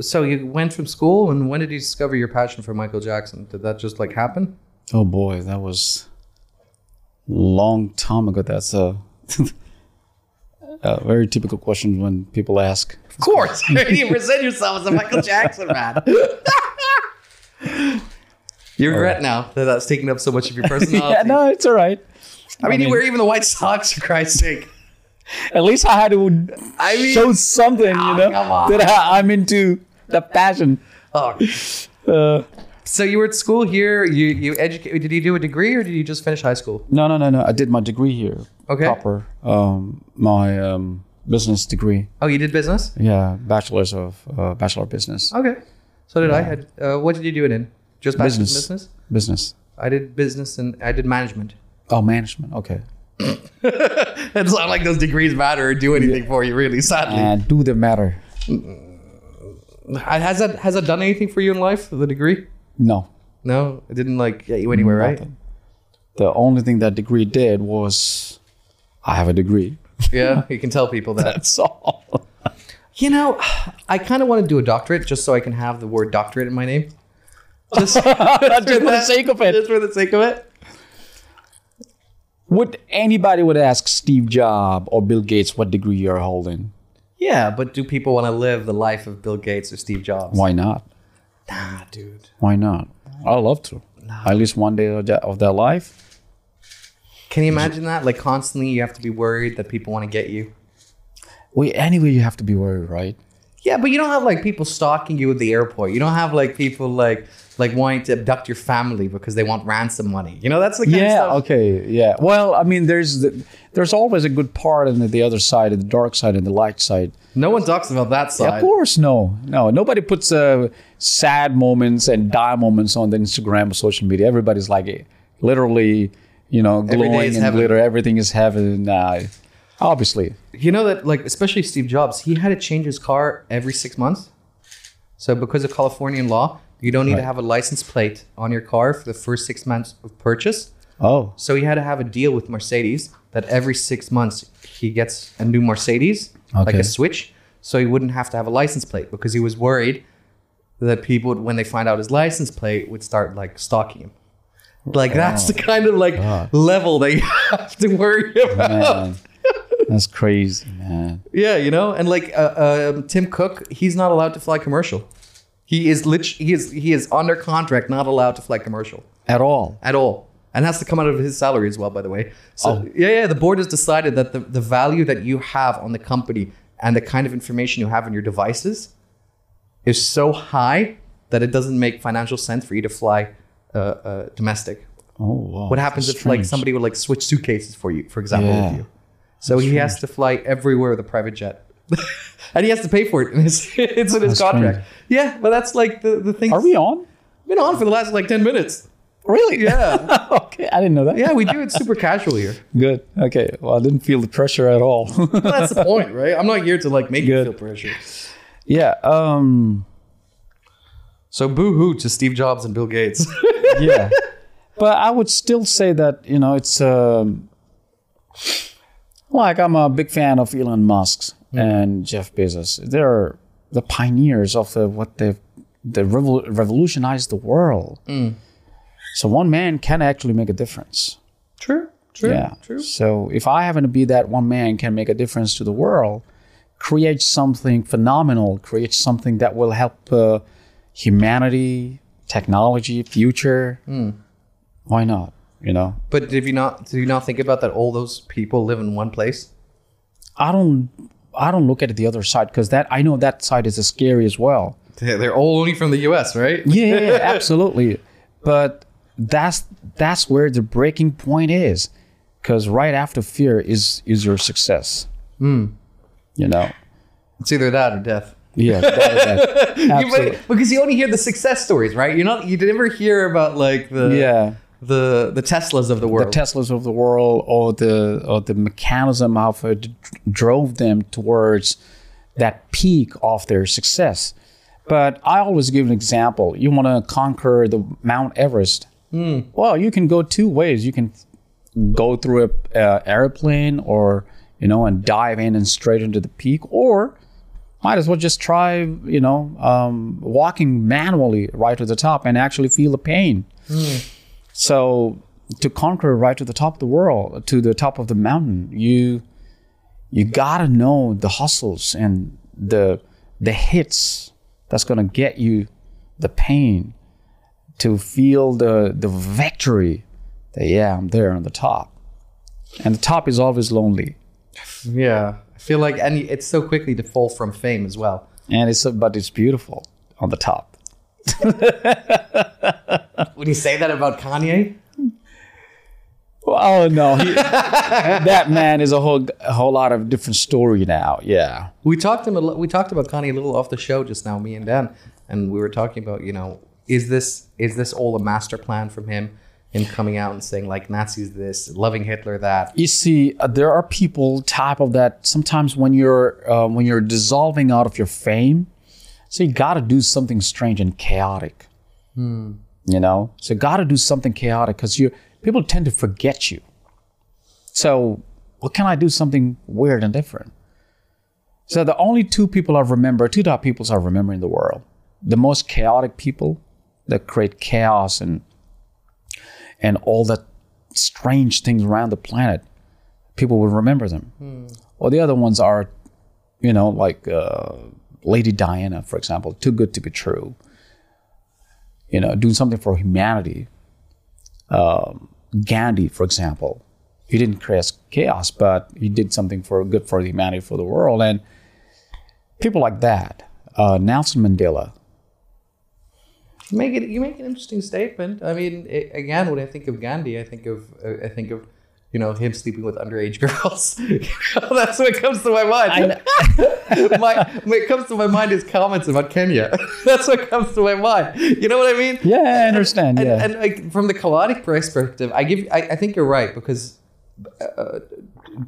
so you went from school, and when did you discover your passion for Michael Jackson? Did that just like happen? Oh boy, that was long time ago. That's a, a very typical question when people ask. Of course, you present yourself as a Michael Jackson man. you regret now that that's taking up so much of your personality. yeah, no, it's all right. I mean, I you wear even the white socks for Christ's sake. At least I had to I mean- show something, Oh, you ah, know, come that I, I'm into the passion. Oh. Uh, So you were at school here. You you educate. Did you do a degree or did you just finish high school? no, no, no, no. I did my degree here. Okay. Proper. Um, my um, business degree. Oh, you did business. Yeah, bachelor's of uh, bachelor of business. Okay. So did I. Had uh, what did you do it in? Just Business. business. Business. I did business and I did management. Oh, management. Okay. It's not like those degrees matter or do anything for you, really. Sadly, do they matter? Has that has that done anything for you in life? The degree? No. No, it didn't like get you anywhere, right? The only thing that degree did was I have a degree. Yeah, you can tell people that. That's all. You know, I kind of want to do a doctorate just so I can have the word doctorate in my name. Just, Just for the sake of it. Just for the sake of it. Would anybody would ask Steve Jobs or Bill Gates what degree you're holding? Yeah, but do people want to live the life of Bill Gates or Steve Jobs? Why not? Nah, dude. Why not? I'd love to. At least one day of their life. Can you imagine that? Like constantly, you have to be worried that people want to get you. Well, anyway, you have to be worried, right? Yeah, but you don't have like people stalking you at the airport. You don't have like people like like wanting to abduct your family because they want ransom money. You know, that's the kind of Yeah. Okay. Yeah. Well, I mean, there's the, there's always a good part and the other side, and the dark side and the light side. No one talks about that Yeah, side. of course, no, no. Nobody puts uh, sad moments and die moments on the Instagram or social media. Everybody's like, eh, literally, you know, glowing and heaven. glitter. Everything is heaven. Uh, obviously, You know that, like, especially Steve Jobs, he had to change his car every six months. So, because of Californian law, you don't need to have a license plate on your car for the first six months of purchase. oh, So, he had to have a deal with Mercedes that every six months he gets a new Mercedes, like a switch. So, he wouldn't have to have a license plate because he was worried that people, would, when they find out his license plate, would start like stalking him. Like, that's the kind of like God. level that you have to worry about. man, that's crazy, man. Yeah, you know, and like uh, um, Tim Cook, he's not allowed to fly commercial. He is lit- he is he is under contract, not allowed to fly commercial At all. at all, and has to come out of his salary as well. By the way, so Oh. yeah, yeah, the board has decided that the the value that you have on the company and the kind of information you have on your devices is so high that it doesn't make financial sense for you to fly uh, uh, domestic. Oh, wow. What happens that's if like somebody would like switch suitcases for you, for example, Yeah. with you? So he has to fly everywhere with a private jet, and he has to pay for it. And it's, it's in his That's contract. strange. Yeah, but that's like the the thing. Are we on? We've been on for the last like ten minutes? Really? Yeah, okay, I didn't know that. yeah, we do it super casual here. Good. Okay. Well, I didn't feel the pressure at all. Well, that's the point, right? I'm not here to like make you feel pressure. yeah. Um. So boo hoo to Steve Jobs and Bill Gates. yeah but i would still say that you know it's um like i'm a big fan of elon musk and jeff bezos they're the pioneers of the, what they've they revol- revolutionized the world so one man can actually make a difference true, true, yeah true. so if i happen to be that one man can make a difference to the world create something phenomenal create something that will help uh, humanity technology future Hmm. why not you know But did you not? Do you not think about that? All those people live in one place. i don't i don't look at it the other side because that i know that side is as scary as well They're all only from the U.S., right? yeah, yeah, absolutely but that's that's where the breaking point is because right after fear is is your success Hmm. you know It's either that or death. yeah that. You- Absolutely. because you only hear the success stories, right? You're not. You never hear about like the yeah the the Teslas of the world, the. Teslas of the world or the or the mechanism of it drove them towards that peak of their success. But I always give an example. You want to conquer the Mount Everest. Well, you can go two ways. You can go through a uh, airplane or you know and dive in and straight into the peak or might as well just try, you know, um, walking manually right to the top and actually feel the pain. So to conquer right to the top of the world, to the top of the mountain, you you gotta know the hustles and the the hits that's gonna get you the pain to feel the the victory that yeah I'm there on the top, and the top is always lonely. Yeah. I feel like and it's so quickly to fall from fame as well. and it's but it's beautiful on the top. Would you say that about Kanye? Oh no, he, that man is a whole a whole lot of different story now. Yeah, We talked him. A, we talked about Kanye a little off the show just now, me and Dan, and we were talking about you know is this is this all a master plan from him, him coming out and saying like Nazis this, loving Hitler that. you see, uh, there are people type of that. Sometimes when you're uh, when you're dissolving out of your fame, so you got to do something strange and chaotic. You know, so you got to do something chaotic because you people tend to forget you. So, what can I do something weird and different? So the only two people I remember, two top peoples I remember in the world, the most chaotic people that create chaos and and all that strange things around the planet, people will remember them. Or the other ones are, you know, like uh, Lady Diana, for example, too good to be true. You know, doing something for humanity. Um, Gandhi, for example, he didn't create chaos, but he did something for good for the humanity, for the world, and people like that. Uh, Nelson Mandela, You make it. You make an interesting statement. I mean, i again, when I think of Gandhi, I think of I think of you know him sleeping with underage girls. That's what comes to my mind. my when it comes to my mind is comments about Kenya. That's what comes to my mind. You know what I mean? Yeah, I understand. And, yeah. and like from the chaotic perspective, I give. I, I think you're right because uh,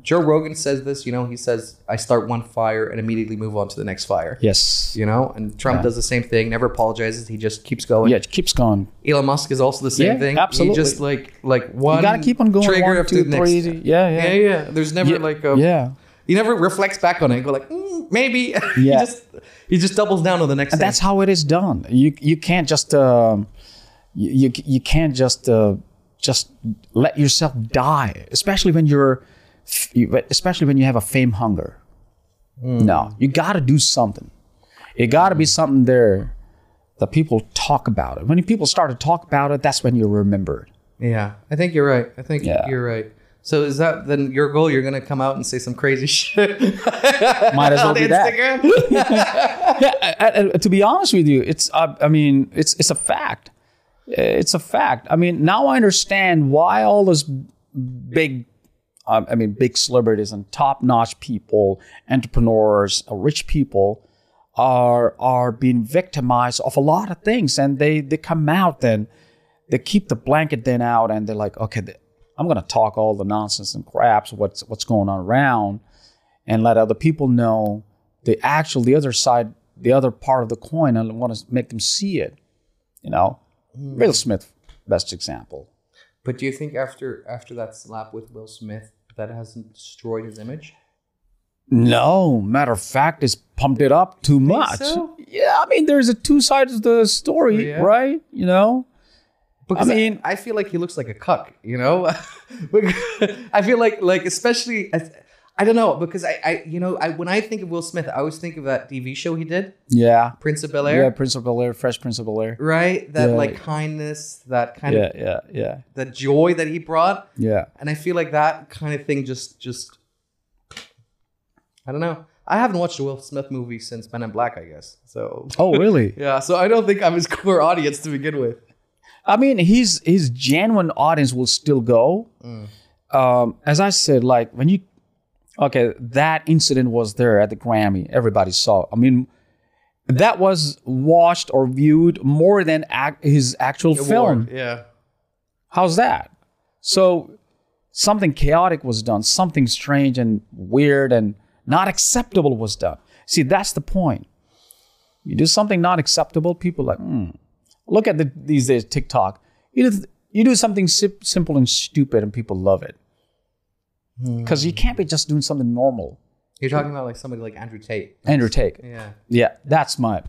Joe Rogan says this. You know, he says, "I start one fire and immediately move on to the next fire." yes. You know, and Trump Yeah. does the same thing. Never apologizes. He just keeps going. Yeah, it keeps going. Elon Musk is also the same Yeah, thing. absolutely. He just like like one. You gotta keep on going. Trigger One, after two, the next. three. Yeah, yeah. Yeah, yeah. There's never Yeah, like a. yeah. He never reflects back on it and go like mm, maybe. he Yeah. just he just doubles down on the next. And thing. that's how it is done. You you can't just um, you, you you can't just uh, just let yourself die, especially when you're especially when you have a fame hunger. No, you got to do something. It got to be something there that people talk about it. When people start to talk about it, that's when you're remembered. Yeah, I think you're right. I think Yeah. you're right. So is that then your goal? You're gonna come out and say some crazy shit. Might as well be that. Yeah, I- I- to be honest with you, it's uh, I mean, it's it's a fact. It's a fact. I mean, now I understand why all those big, um, I mean, big celebrities and top-notch people, entrepreneurs, uh, rich people, are are being victimized of a lot of things, and they they come out and they keep the blanket then out, and they're like, okay, I'm going to talk all the nonsense and craps, what's what's going on around, and let other people know the actual the other side the other part of the coin and want to make them see it you know? Will smith best example. But do you think after after that slap with Will Smith, that hasn't destroyed his image? no matter of fact it's pumped it up too much so? yeah i mean there's a two sides of the story oh, Yeah. right you know Because I mean- mean, I, feel like he looks like a cuck. You know, I feel like like especially. As, I don't know because I, I you know I when I think of Will Smith, I always think of that TV show he did, yeah Prince of Bel Air, yeah prince of bel air fresh prince of bel air right? That Yeah. like kindness, that kind yeah of yeah yeah that joy that he brought, yeah and I feel like that kind of thing just just I don't know. I haven't watched a Will Smith movie since Men in Black, I guess. So oh really yeah, so I don't think I'm his core audience to begin with. I mean, his his genuine audience will still go. Um, as I said, like when you, okay, that incident was there at the Grammy. Everybody saw. I mean, that was watched or viewed more than ac- his actual film. yeah. How's that? So something chaotic was done. Something strange and weird and not acceptable was done. See, that's the point. You do something not acceptable, people like, hmm. Look at the, these days TikTok. You do, you do something sim- simple and stupid, and people love it. Because you can't be just doing something normal. You're talking about like somebody like Andrew Tate. Andrew Tate. Yeah. Yeah, that's my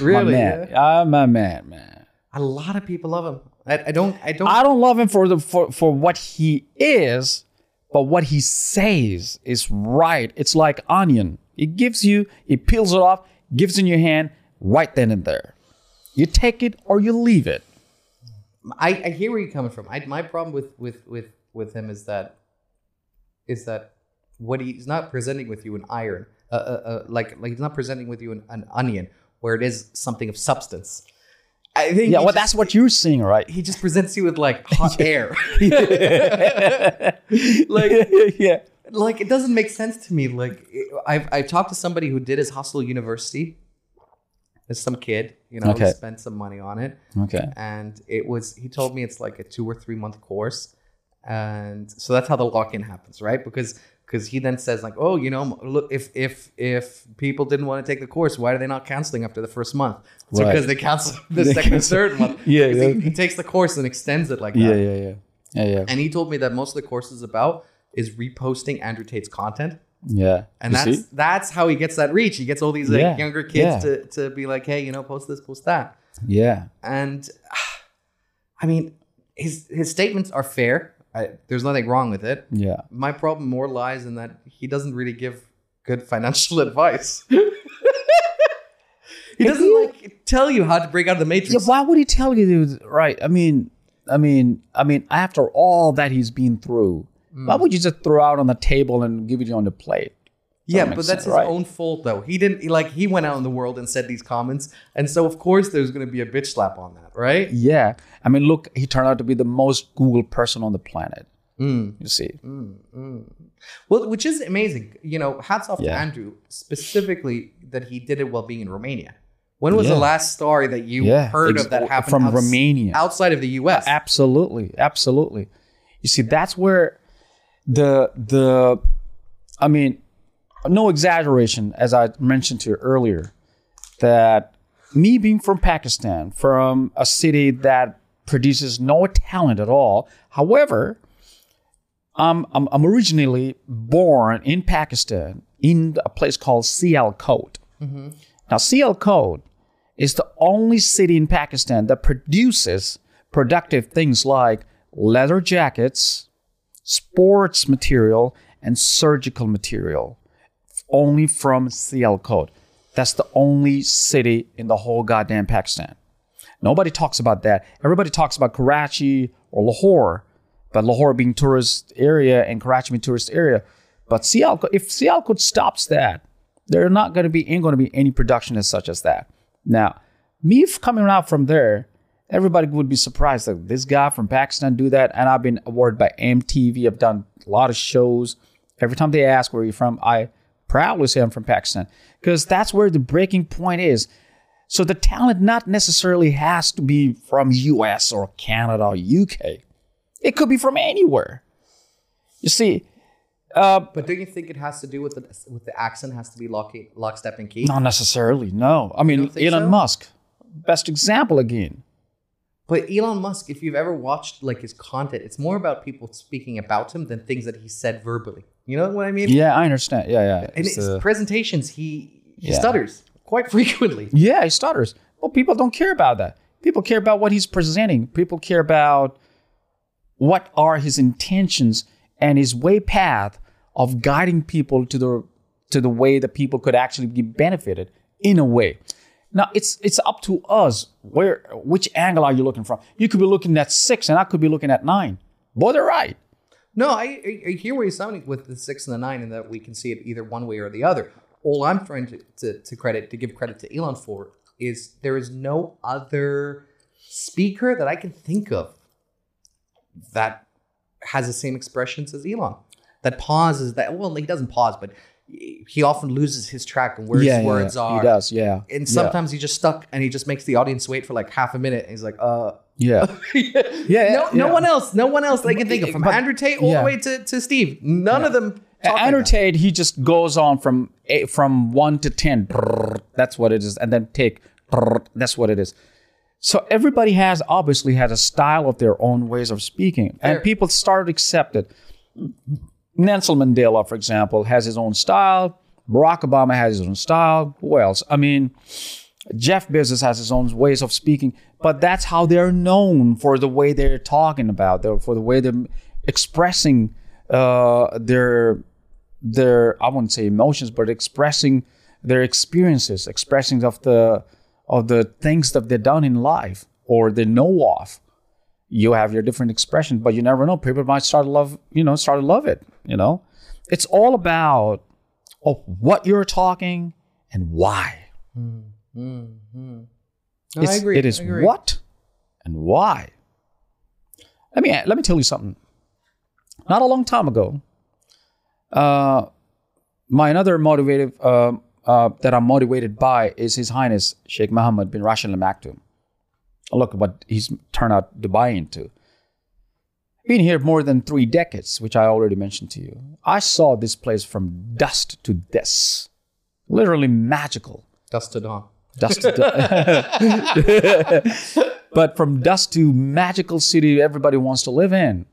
my man. yeah? I'm my man, man. A lot of people love him. I, I don't. I don't. I don't love him for the for, for what he is, but what he says is right. It's like onion. It gives you, it peels it off, gives in your hand right then and there. You take it or you leave it. I, I hear where you're coming from. I, my problem with with with with him is that is that what he's not presenting with you an iron, uh, uh, uh, like like he's not presenting with you an, an onion where it is something of substance. I think Yeah, well, just- that's what you're seeing, right? he just presents you with like hot air. like yeah. like it doesn't make sense to me. Like I've I've talked to somebody who did his hustle university. There's some kid, you know, Okay. spent some money on it. Okay. and it was he told me it's like a two or three month course and so that's how the lock-in happens right because because he then says like oh you know look if if if people didn't want to take the course why are they not canceling after the first month it's Right. because they cancel the They second cancel- third month Yeah, Because he- he, takes the course and extends it like that Yeah, yeah, yeah. Yeah, yeah. and he told me that most of the course is about is reposting andrew tate's content Yeah. and You that's see? that's how he gets that reach he gets all these like Yeah, younger kids yeah. to, to be like hey you know post this post that Yeah. and I mean, his his statements are fair. I, there's nothing wrong with it. Yeah. My problem more lies in that he doesn't really give good financial advice. he doesn't like tell you how to break out of the Yeah, matrix. why would he tell you this? Right. I mean, I mean, I mean, after all that he's been through, Mm. why would you just throw out on the table and give it you on the plate? Yeah, that but that's sense, his right. own fault though. He didn't like he went out in the world and said these comments, and so of course there's going to be a bitch slap on that, right? Yeah. I mean, look, he turned out to be the most Googled person on the planet. Mm. You see? Well, which is amazing. You know, hats off to Andrew specifically that he did it while being in Romania. When was the last story that you Yeah, heard ex- of that happened from outs- Romania. outside of the U.S.? Absolutely, absolutely. You see, that's where the the, I mean, no exaggeration, as I mentioned to you earlier, that me being from Pakistan, from a city that produces no talent at all. However, I'm I'm, I'm originally born in Pakistan in a place called Sialkot. Mm-hmm. Now, Sialkot is the only city in Pakistan that produces productive things like leather jackets, sports material, and surgical material. Only from Sialkot. That's the only city in the whole goddamn Pakistan. Nobody talks about that. Everybody talks about Karachi or Lahore, but Lahore being tourist area and Karachi being tourist area. But Sialkot, if Sialkot stops that, there not going to be ain't going to be any production as such as that. Now, me coming out from there, everybody would be surprised that this guy from Pakistan do that. And I've been awarded by MTV. I've done a lot of shows. Every time they ask where you're from, I proudly say I'm from Pakistan because that's where the breaking point is. So the talent not necessarily has to be from US or Canada or UK. It could be from anywhere. You see, uh, but don't you think it has to do with the with the accent has to be lock, lockstep and key? not necessarily. No, I mean Elon so? Musk, best example again. But Elon Musk, if you've ever watched like his content, it's more about people speaking about him than things that he said verbally. You know what I mean? Yeah, I understand. Yeah, yeah. And his uh, presentations, he he Yeah. stutters quite frequently. yeah, he stutters. Well, people don't care about that. People care about what he's presenting. People care about what are his intentions and his way path of guiding people to the to the way that people could actually be benefited in a way. Now it's it's up to us where which angle are you looking from? You could be looking at six, and I could be looking at nine. Both are right. No, I, I, hear where you're sounding with the six and the nine, and that we can see it either one way or the other. All I'm trying to, to, to credit to give credit to Elon for is there is no other speaker that I can think of that has the same expressions as Elon. That pauses that well, he doesn't pause, but he often loses his track and where his words are. He does. Yeah. And sometimes he's just stuck and he just makes the audience wait for like half a minute. And he's like, uh, Yeah. yeah, Yeah, no, no one else, no one else I can think of, from But- Andrew Tate all yeah. the way to, to Steve. None of them. Andrew. Tate, he just goes on from eight, from one to ten. Brrr, That's what it is, and then take. That's what it is. So everybody has obviously has a style of their own ways of speaking, Fair. and people start to accept it. Nelson Mandela, for example, has his own style. Barack Obama has his own style. Who else? I mean, Jeff Bezos has his own ways of speaking, but that's how they're known for the way they're talking about, for the way they're expressing uh, their their I wouldn't say emotions, but expressing their experiences, expressing of the of the things that they've done in life or they know of. You have your different expressions, but you never know. People might start to love, you know, start to love it. You know, it's all about of what you're talking and why. No, It's- I agree. It is agree. what and why. Let me let me tell you something. Not a long time ago, uh, my another motivative uh, uh, that I'm motivated by is His Highness Sheikh Mohammed bin Rashid Al Maktoum. Look what he's turned out Dubai into. Been here more than three decades, which I already mentioned to you. I saw this place from dust to this, literally magical Dust to dawn. dust to dawn. but from dust to magical city everybody wants to live in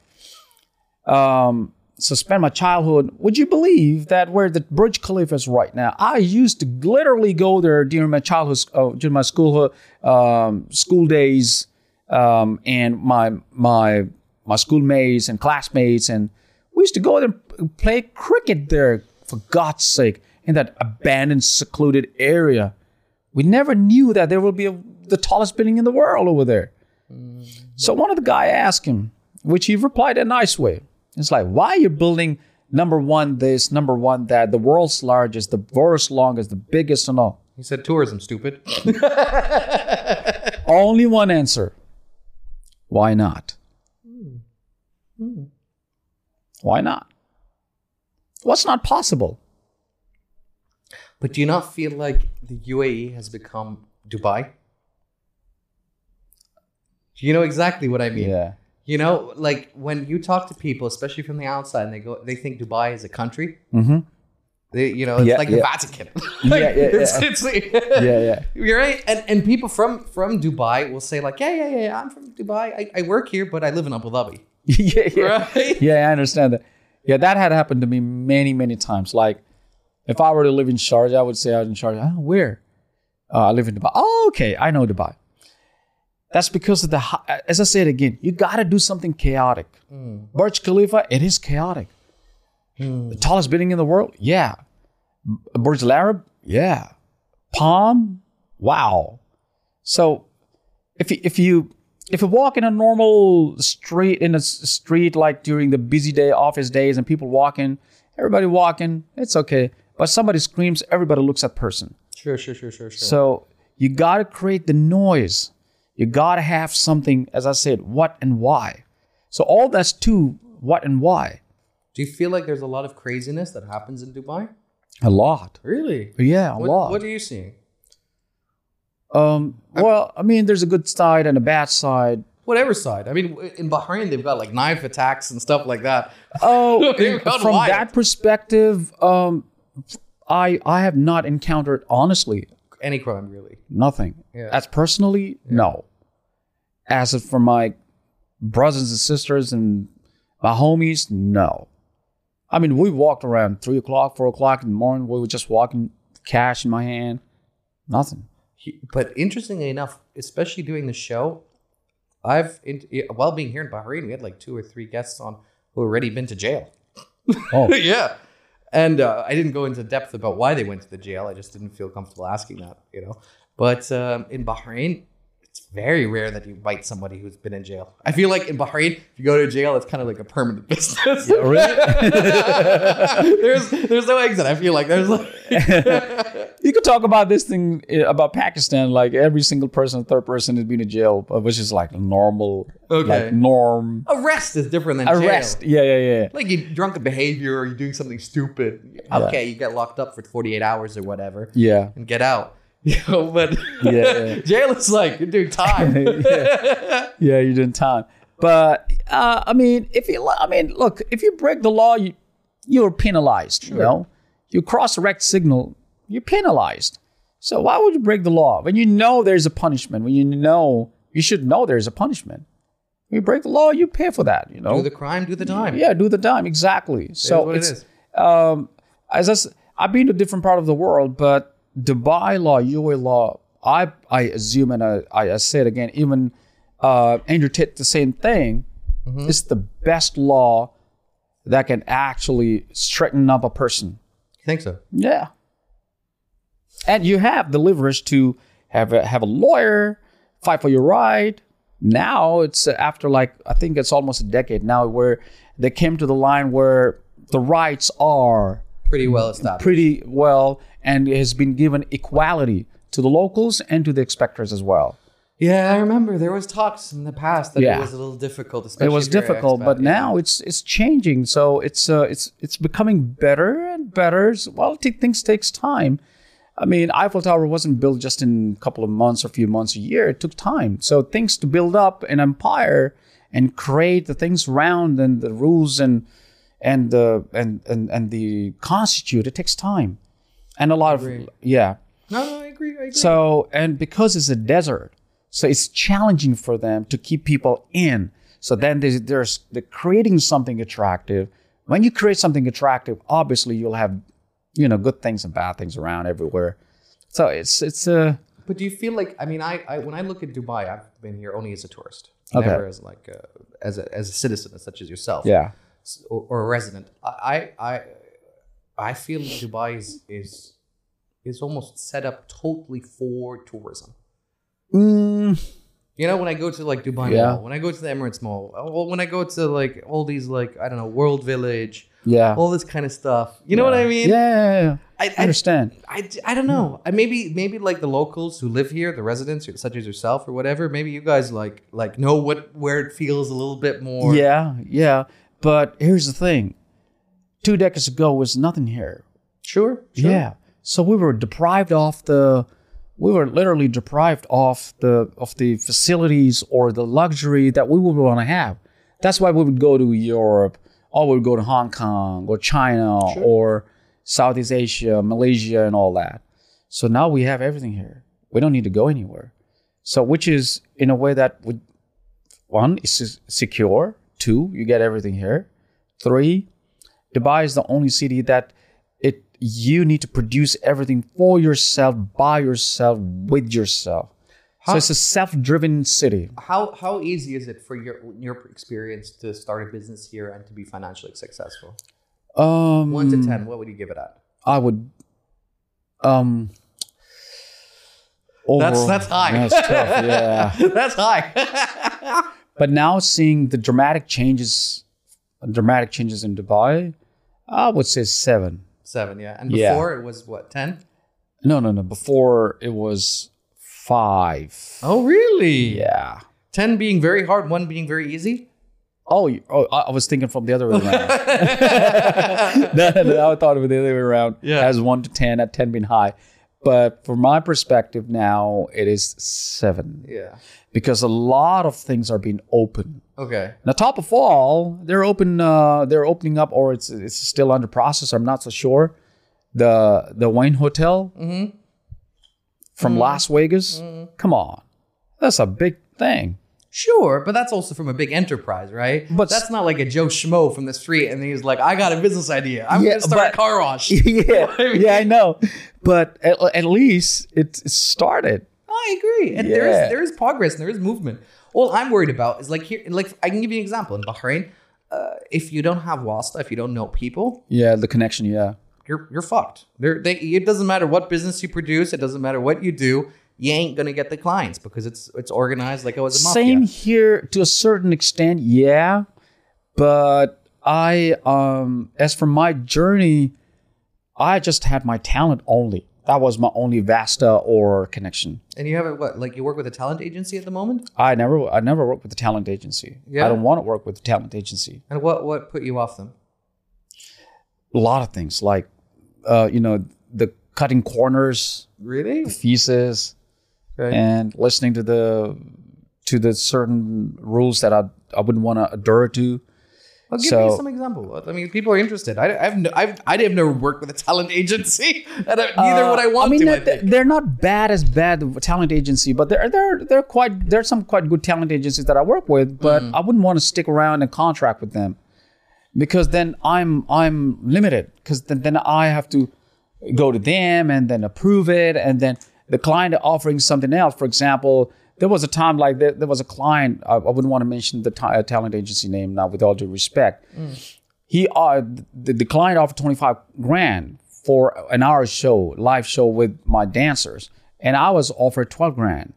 um so spend my childhood would you believe that where the burj khalifa is right now i used to literally go there during my childhood uh, during my school um, school days um, and my my my schoolmates and classmates and we used to go there and play cricket there for god's sake in that abandoned secluded area we never knew that there will be a, the tallest building in the world over there. So one of the guy asked him, which he replied in a nice way. It's like, why are you building number one this, number one that, the world's largest, the world's longest, the biggest and all? He said tourism, stupid. Only one answer. Why not? Why not? What's not possible? but do you not feel like the UAE has become Dubai? Do you know exactly what I mean? Yeah. You know, like when you talk to people, especially from the outside, and they go, they think Dubai is a country. Mm-hmm. They, you know, it's Yeah, like yeah. the Vatican. Yeah, Like, yeah, it's, yeah. it's- Yeah, yeah. You're right, and and people from from Dubai will say like, yeah, yeah, yeah, yeah, I'm from Dubai. I, I work here, but I live in Abu Dhabi. yeah, yeah. Right? Yeah, I understand that. Yeah, that had happened to me many, many times. Like, if I were to live in Sharjah, I would say I was in Sharjah. Oh, where? Uh, I live in Dubai. Oh, okay, I know Dubai. That's because of the. As I said again, you got to do something chaotic. Hmm. Burj Khalifa, it is chaotic. Hmm. The tallest building in the world, yeah. Burj Al Arab, yeah. Palm, wow. So, if you, if you if you walk in a normal street in a street like during the busy day office days and people walking everybody walking it's okay but somebody screams everybody looks at person Sure, sure, sure, sure, sure. so you got to create the noise you got to have something as i said what and why so all that's to what and why Do you feel like there's a lot of craziness that happens in Dubai? a lot Really? yeah a What, lot what are you seeing? um well i mean there's a good side and a bad side Whatever side. I mean, in Bahrain, they've got like knife attacks and stuff like that. Oh, from wild. that perspective, um, I I have not encountered honestly Any crime, really. nothing. Yeah. As personally, no. As for my brothers and sisters and my homies, no. I mean, we walked around three o'clock, four o'clock in the morning. We were just walking, cash in my hand, nothing. But interestingly enough, especially doing the show, I've in, while being here in Bahrain, we had like two or three guests on who already been to jail. Oh, yeah, and uh, I didn't go into depth about why they went to the jail. I just didn't feel comfortable asking that, you know. But um, in Bahrain, it's very rare that you bite somebody who's been in jail. I feel like in Bahrain, if you go to jail, it's kind of like a permanent business. Really? there's there's no exit. I feel like there's like you could talk about this thing uh, about Pakistan. Like every single person, third person has been in jail, uh, which is like normal, Okay. like norm. arrest is different than Arrest. jail. Yeah, yeah, yeah. Like you drunken behavior or you're doing something stupid. Okay, you get locked up for 48 hours or whatever Yeah. and get out. You know, but Yeah. jail is like you're doing time. Yeah, you're doing time. But uh, I mean, if you, I mean, look, if you break the law, you you're penalized. You know, you cross a red signal, you're penalized. So why would you break the law when you know there's a punishment? When you know you should know there's a punishment. When you break the law, you pay for that. You know, Do the crime, do the time. yeah, do the time exactly. So it it's is. um, as I, I've been to different part of the world, but Dubai law, UAE law, I I assume and I I, I say it again, even uh, Andrew Tate the same thing. Mm-hmm. It's the best law that can actually straighten up a person. You think so? Yeah. And you have the leverage to have a, have a lawyer, fight for your right. Now it's uh, after like, I think it's almost a decade now where they came to the line where the rights are Pretty well established. pretty well and it has been given equality to the locals and to the expectors as well. Yeah, I remember there was talks in the past that Yeah. it was a little difficult. Especially it was if you're an difficult, expat, but yeah. now it's it's changing. So it's uh, it's it's becoming better and better. Well, t- things takes time. I mean, Eiffel Tower wasn't built just in a couple of months or a few months a year. It took time. So things to build up an empire and create the things around and the rules and and the and and and the constitute. It takes time, and a lot of yeah. No, no, I agree. I agree. So, and because it's a desert, so it's challenging for them to keep people in. So then there's, there's they're creating something attractive. When you create something attractive, obviously you'll have, you know, good things and bad things around everywhere. So it's it's a But do you feel like I mean I, I when I look at Dubai, I've been here only as a tourist, Okay. never as like a, as a as a citizen, such as yourself, yeah or, or a resident. I I I feel Dubai is is is almost set up totally for tourism. mm, You know, when I go to like Dubai Yeah. Mall, when I go to the Emirates Mall, when I go to like all these like I don't know World Village, yeah. all this kind of stuff. You know what I mean? Yeah, yeah. I, I I, understand. I, I don't know. I maybe maybe like the locals who live here, the residents such as yourself or whatever. Maybe you guys like like know what where it feels a little bit more. Yeah, yeah. But here's the thing: two decades ago was nothing here. sure. sure. Yeah. So we were deprived of the we were literally deprived of the of the facilities or the luxury that we would want to have. That's why we would go to Europe or we'll go to Hong Kong or China or Southeast Asia, Malaysia and all that. So now we have everything here. We don't need to go anywhere. So which is in a way that would one is secure, two, you get everything here. Three, Dubai is the only city that it you need to produce everything for yourself, by yourself, with yourself. So it's a self-driven city. How how easy is it for your your experience to start a business here and to be financially successful? Um, One to ten, what would you give it at? I would. Um. That's overall- that's high. That's tough. Yeah. that's high. But now seeing the dramatic changes, dramatic changes in Dubai, I would say seven. Seven, yeah. And Yeah. before it was what ten? No, no, no. Before it was five. Oh, really? Yeah. Ten being very hard, one being very easy. Oh, oh, I was thinking from the other way around. no, no, no, I thought of it the other way around. Yeah. As one to ten, at ten being high. But from my perspective now, it is seven Yeah. because a lot of things are being open. Okay. Now, top of all, they're open. Uh, they're opening up, or it's it's still under process. I'm not so sure. The the Wayne Hotel from Las Vegas. Come on, that's a big thing. Sure, but that's also from a big enterprise, right? But- that's not like a Joe Schmo from the street and he's like, I got a business idea. I'm Yeah, gonna start but- a car wash. yeah, yeah, I know. But at, at least it, started. I agree. And there Yeah. is there is progress and there is movement. All I'm worried about is like here like I can give you an example. In Bahrain, uh, if you don't have wasta, if you don't know people, Yeah, the connection. Yeah, you're you're fucked. They it doesn't matter what business you produce, it doesn't matter what you do, you ain't gonna get the clients because it's it's organized like it was a mafia. same here to a certain extent. Yeah, but I um as for my journey, I just had my talent only. That was my only Vasta or connection. And you have a what like you work with a talent agency at the moment? I never I never worked with a talent agency. Yeah. I don't want to work with a talent agency. And what what put you off them? A lot of things like uh, you know, the cutting corners, Really? pieces, Okay. and listening to the to the certain rules that I I wouldn't want to adhere to. Well, give So- me some example. I mean, people are interested. I, I've, no, I've, I have never worked with a talent agency, and I, neither would I want Uh, I mean, to. They're, think. they're not bad as bad talent agency, but they're they're they're quite there's some quite good talent agencies that I work with, but Mm-hmm. I wouldn't want to stick around and contract with them because then I'm I'm limited because then, then I have to go to them and then approve it and then the client offering something else. For example, there was a time like there, there was a client I, I wouldn't want to mention the ta- uh, talent agency name now with all due respect. He uh, the, the client offered twenty five grand for an hour show, live show with my dancers, and I was offered twelve grand.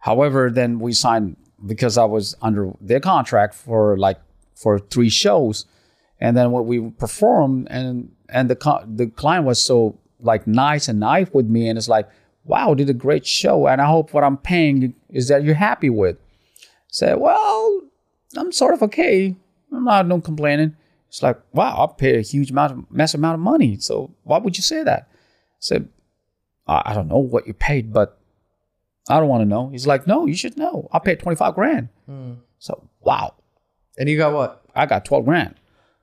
However, then we signed because I was under their contract for like for three shows, and then what we performed, and and the co- the client was so like nice and nice with me, and it's like, wow, did a great show, and I hope what I'm paying is that you're happy with. Said, well, I'm sort of okay. I'm not no complaining. It's like, wow, I paid a huge amount of massive amount of money. So why would you say that? I said, I, I don't know what you paid, but I don't want to know. He's like, no, you should know. I paid 25 grand. Hmm. So wow, and you got what? I got 12 grand.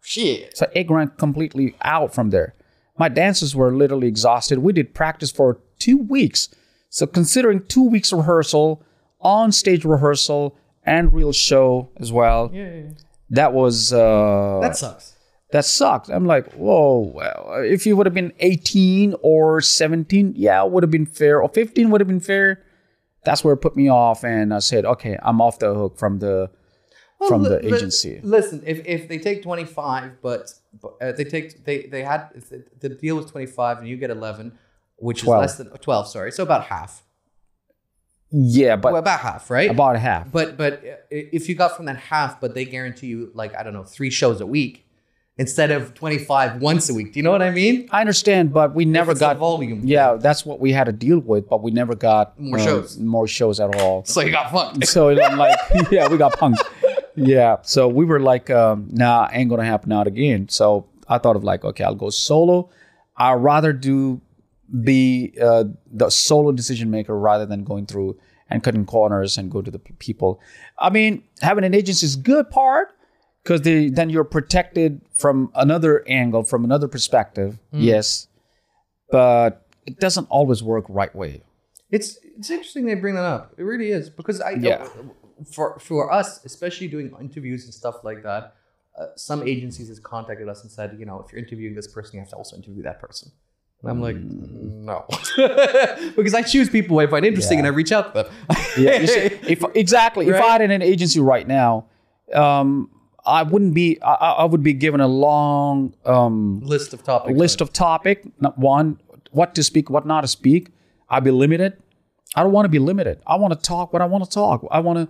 Shit. So eight ran completely out from there. My dancers were literally exhausted. We did practice for two weeks. So considering two weeks rehearsal, on stage rehearsal, and real show as well, Yeah, yeah, yeah. that was uh, That sucks. that sucked. I'm like, whoa. Well, if you would have been 18 or 17, yeah, it would have been fair. Or 15 would have been fair. That's where it put me off, and I said, okay, I'm off the hook from the from Well, the li- li- agency. Listen, if, if they take 25, but, but uh, they take they they had the deal was 25 and you get 11, which 12. is less than 12, sorry. So about half. Yeah, but Well, about half, right? about half. But but if you got from that half, but they guarantee you like I don't know three shows a week instead of twenty five once a week. Do you know what I mean? I understand, but we never the got volume. Yeah, that's what we had to deal with, but we never got More uh, shows. more shows at all. So you got fucked. so I'm like, yeah, we got punked. Yeah, so we were like, um, nah, ain't gonna happen out again. So I thought of like, okay, I'll go solo. I'd rather do be uh, the solo decision maker rather than going through and cutting corners and go to the people. I mean, having an agency is good part because then you're protected from another angle, from another perspective. Yes, but it doesn't always work right way. It's it's interesting they bring that up. It really is because I Yeah. For for us, especially doing interviews and stuff like that. Uh, some agencies has contacted us and said, you know, if you're interviewing this person, you have to also interview that person. And I'm like, no, because I choose people I find interesting and I reach out to them. Yeah, see, if exactly, if I had an agency right now, um, I wouldn't be. I, I would be given a long um, list of topics. list of topic. Not one, what to speak, what not to speak. I'd be limited. I don't want to be limited. I want to talk what I want to talk. I want to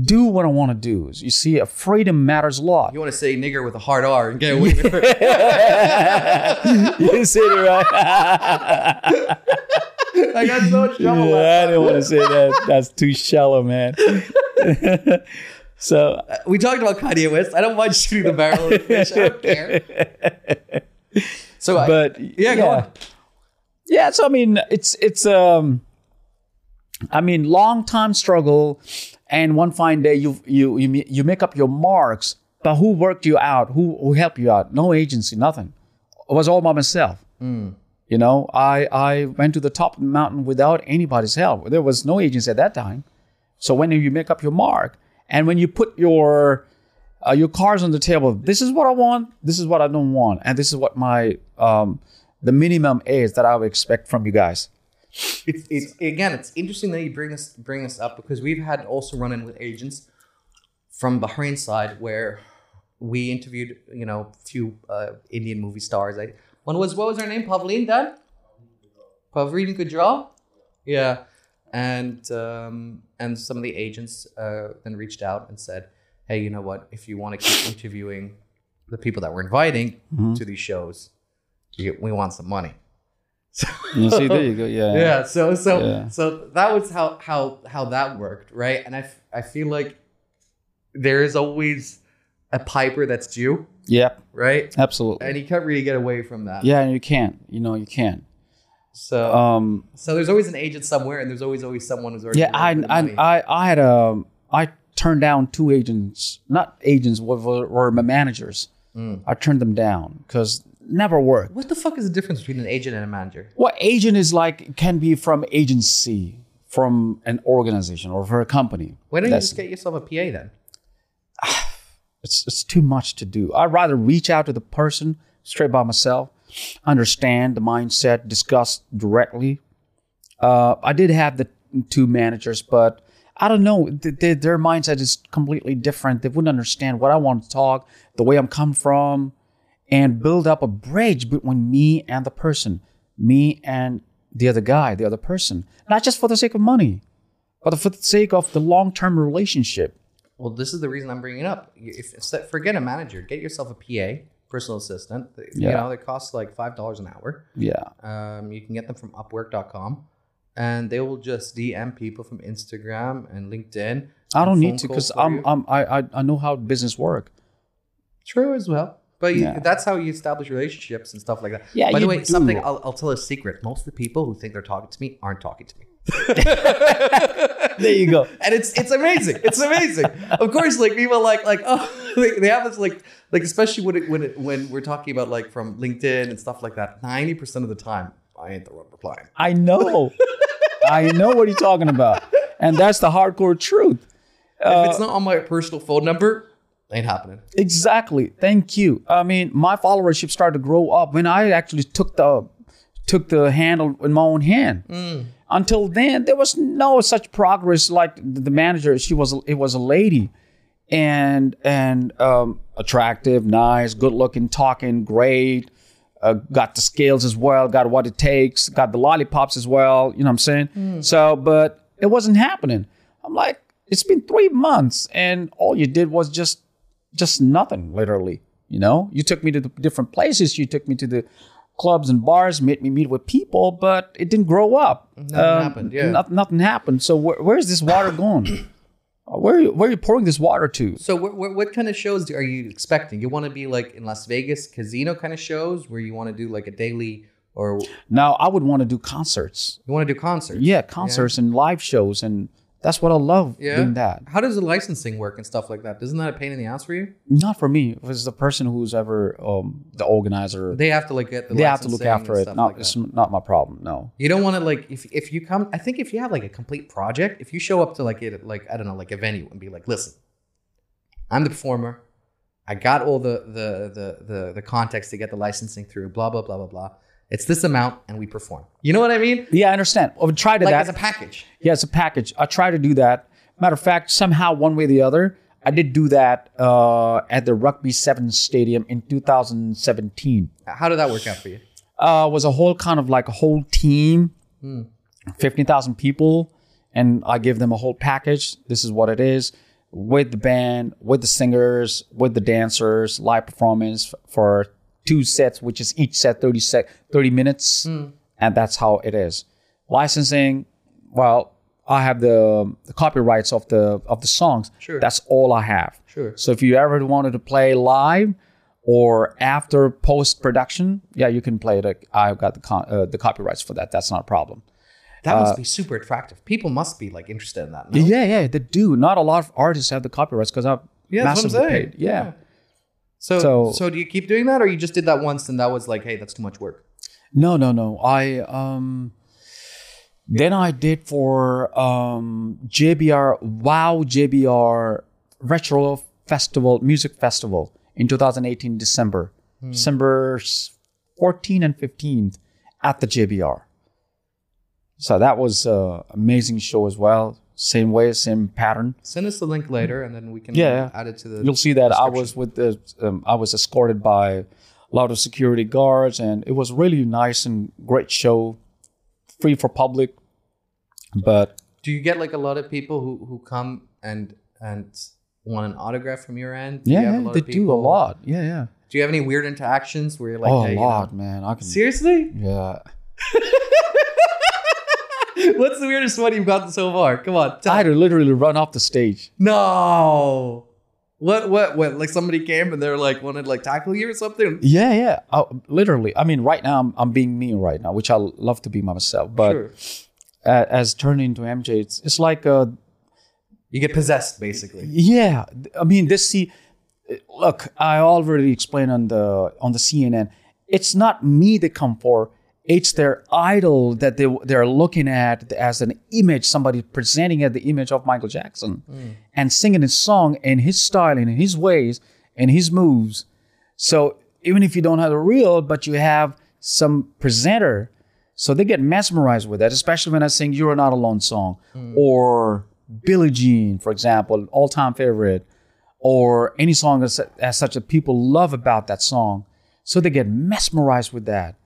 do what I want to do. You see, freedom matters a lot. You want to say nigger with a hard R and get away with it. you see it right? I got so much trouble. yeah, I didn't want to say that. That's too shallow, man. so We talked about Kanye West. I don't mind shooting the barrel of the fish. I don't care. So, I- but yeah, go on. Yeah, so I mean, it's it's um, I mean, long time struggle, and one fine day you you you you make up your marks. But who worked you out? Who who helped you out? No agency, nothing. It was all by myself. You know, I I went to the top of the mountain without anybody's help. There was no agency at that time. So when you make up your mark, and when you put your uh, your cards on the table, this is what I want, this is what I don't want, and this is what my um, the minimum is that I would expect from you guys. It's, it's again it's interesting that you bring this bring this up because we've had also run in with agents from Bahrain side where we interviewed you know a few uh, Indian movie stars. I, one was what was her name? Pavleen Dan. Pavleen Gujral. Yeah, and um, and some of the agents uh, then reached out and said, hey, you know what? If you want to keep interviewing the people that we're inviting to these shows, we want some money. You see, there you go. Yeah, yeah so so Yeah. so that was how how how that worked right and i f- i feel like there is always a piper that's due yeah, right absolutely. and you can't really get away from that Yeah, and you can't. You know, you can't. so Um, so there's always an agent somewhere and there's always always someone who's already yeah, I, I. I, I had a, I turned down two agents, not agents, were, were, were my managers. I turned them down because never worked. What the fuck is the difference between an agent and a manager? What agent is like can be from agency, from an organization or for a company. Why don't you just get yourself a PA then? it's it's too much to do. I'd rather reach out to the person straight by myself, understand the mindset, discuss directly. Uh, I did have the two managers, but I don't know. Th- th- their mindset is completely different. They wouldn't understand what I want to talk, the way I'm come from, and build up a bridge between me and the person, me and the other guy, the other person. Not just for the sake of money, but for the sake of the long term relationship. Well, this is the reason I'm bringing it up. If, forget a manager, get yourself a PA, personal assistant. You Yeah. know, they cost like five dollars an hour. Yeah. Um, you can get them from Upwork.com, and they will just DM people from Instagram and LinkedIn. I don't need to because I'm. I'm I, I I know how business work. True as well. But you, Yeah. that's how you establish relationships and stuff like that. Yeah, By the way, do. something I'll, I'll tell a secret. Most of the people who think they're talking to me aren't talking to me. There you go. and it's it's amazing. It's amazing. of course, like people like like oh they, they have this like like especially when it, when it, when we're talking about like from LinkedIn and stuff like that. Ninety percent of the time, I ain't the one replying. I know. I know what you're talking about, and that's the hardcore truth. if it's uh, not on my personal phone number, ain't happening. Exactly. Thank you. I mean, my followership started to grow up when I actually took the took the handle in my own hand. Until then, there was no such progress. Like the manager, she was it was a lady, and and um, attractive, nice, good looking, talking, great. Uh, got the skills as well. Got what it takes. Got the lollipops as well. You know what I'm saying? So, but it wasn't happening. I'm like, it's been three months, and all you did was just just nothing literally you know? You took me to the different places you took me to the clubs and bars made me meet with people but it didn't grow up. Nothing happened, yeah. nothing happened. So where, where's this water going? Uh, where, are you- where are you pouring this water to? So what, what, what kind of shows are you expecting? You want to be like in Las Vegas casino kind of shows where you want to do like a daily or now i would want to do concerts. You want to do concerts? yeah concerts and live shows and that's what i love Yeah. doing that How does the licensing work and stuff like that? Isn't that a pain in the ass for you? not for me if it's the person who's ever um, the organizer They have to like get the they have to look after it not like it's not my problem no You don't want to like if if you come. I think if you have like a complete project, if you show up to like it like I don't know like a venue and be like, listen, I'm the performer. I got all the the the the, the context to get the licensing through. Blah blah blah blah blah. It's this amount and we perform. You know what I mean? yeah i understand i would try to Like that as a package. Yeah, it's a package. I try to do that. Matter of fact, somehow one way or the other, I did do that uh, at the Rugby Seven Stadium in 2017. How did that work out for you? Uh, was a whole kind of like a whole team, fifteen thousand people, and I give them a whole package. This is what it is with the band, with the singers, with the dancers, live performance for two sets, which is each set 30 sec 30 minutes, and that's how it is. Licensing, well, I have the, the copyrights of the of the songs. Sure. That's all I have. Sure. So if you ever wanted to play live or after post production, yeah, you can play it. I've got the con- uh, the copyrights for that. That's not a problem. That must be super attractive. People must be like interested in that. No? Yeah, yeah, they do. Not a lot of artists have the copyrights because I've Yeah, that's what I'm massively saying. paid. Yeah. So, so So- do you keep doing that, or you just did that once and that was like, hey, that's too much work? No, no, no. I um then I did for um JBR Wow JBR Retro Festival Music Festival in 2018 December. December 14 and 15th at the JBR. So that was an amazing show as well. Same way, same pattern. Send us the link later, and then we can Yeah. add it to the. You'll see that I was with the um, I was escorted by a lot of security guards, and it was really nice and great show, free for public. But Do you get like a lot of people who who come and and want an autograph from your end? Do you yeah, have a yeah, lot they of do a lot. Yeah, yeah. Do you have any weird interactions where you're like, oh, hey, a you know- lot, man. I can. seriously? Yeah. What's the weirdest one you've gotten so far? Come on, tell I had to literally run off the stage. No. What what what? Like somebody came and they're like wanted to like tackle you or something? Yeah, yeah. I, literally. I mean, right now I'm, I'm being me right now, which I love to be myself. But Sure. a- as turning into MJ, it's it's like uh, You get possessed, basically. Yeah, I mean, this see, look, I already explained on the on the CNN. It's not me they come for. It's their idol that they they're looking at as an image. Somebody presenting at the image of Michael Jackson mm. and singing his song in his style and in his ways and his moves. So even if you don't have the real, but you have some presenter, so they get mesmerized with that. Especially when I sing "You're Not Alone" song mm. or Billie Jean, for example, all time favorite, or any song as, as such that people love about that song. So they get mesmerized with that,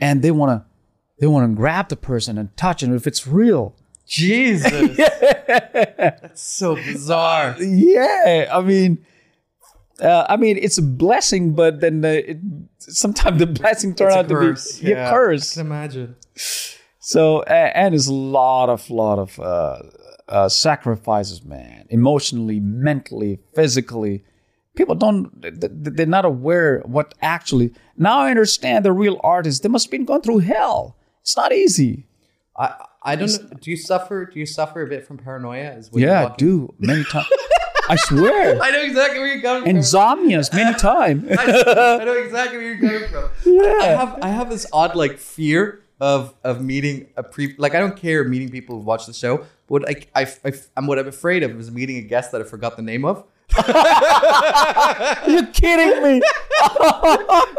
and they want to they want to grab the person and touch it if it's real. Jesus. That's so bizarre. Yeah, I mean, uh, I mean, it's a blessing, but then uh, it, sometimes the blessing turns out curse. to be a yeah. curse. I can imagine. So and there's a lot of lot of uh, uh, sacrifices, man. Emotionally, mentally, physically. People don't. th- th- They're not aware what actually. Now I understand the real artists. They must have been going through hell. It's not easy. I I don't know. Do you suffer? Do you suffer a bit from paranoia? As when Yeah, I do many times. I swear, I know exactly where you're coming from. insomnias many times. I know exactly where you're coming from. I have I have this odd like fear of of meeting a pre like I don't care meeting people who watch the show. But what I, I, I am what I'm afraid of is meeting a guest that I forgot the name of. You're kidding me.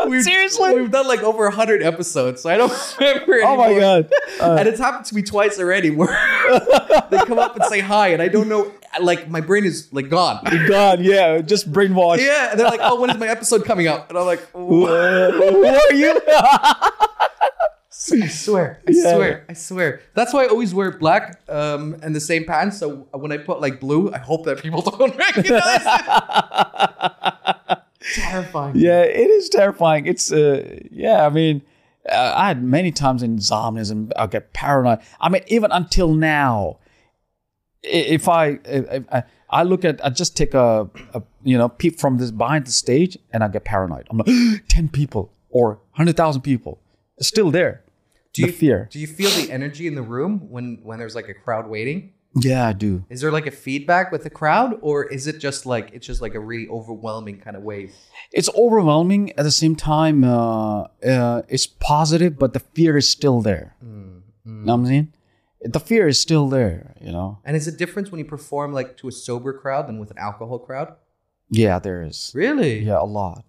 We've, Seriously? we've done like over hundred episodes, so I don't remember. Oh my god. Uh, and it's happened to me twice already where they come up and say hi and I don't know like my brain is like gone. Gone, yeah, just brainwashed. Yeah, and they're like, "Oh, when is my episode coming out?" And I'm like, "What?" Who are you? I swear, I Yeah. swear, I swear. That's why I always wear black um, and the same pants. So when I put like blue, I hope that people don't recognize it. Terrifying. yeah, it is terrifying. It's uh, yeah. I mean, uh, I had many times insomnia and I get paranoid. I mean, even until now, if I if I, I look at, I just take a, a you know peep from this behind the stage and I get paranoid. I'm like, ten people or hundred thousand people, it's still there. Do the you fear. Do you feel the energy in the room when when there's like a crowd waiting? Yeah, I do. Is there like a feedback with the crowd, or is it just like it's just like a really overwhelming kind of wave? It's overwhelming at the same time. Uh, uh, it's positive, but the fear is still there. Mm, Know what I'm saying? The fear is still there. You know. And is it different when you perform like to a sober crowd than with an alcohol crowd? Yeah, there is. Really? Yeah, a lot.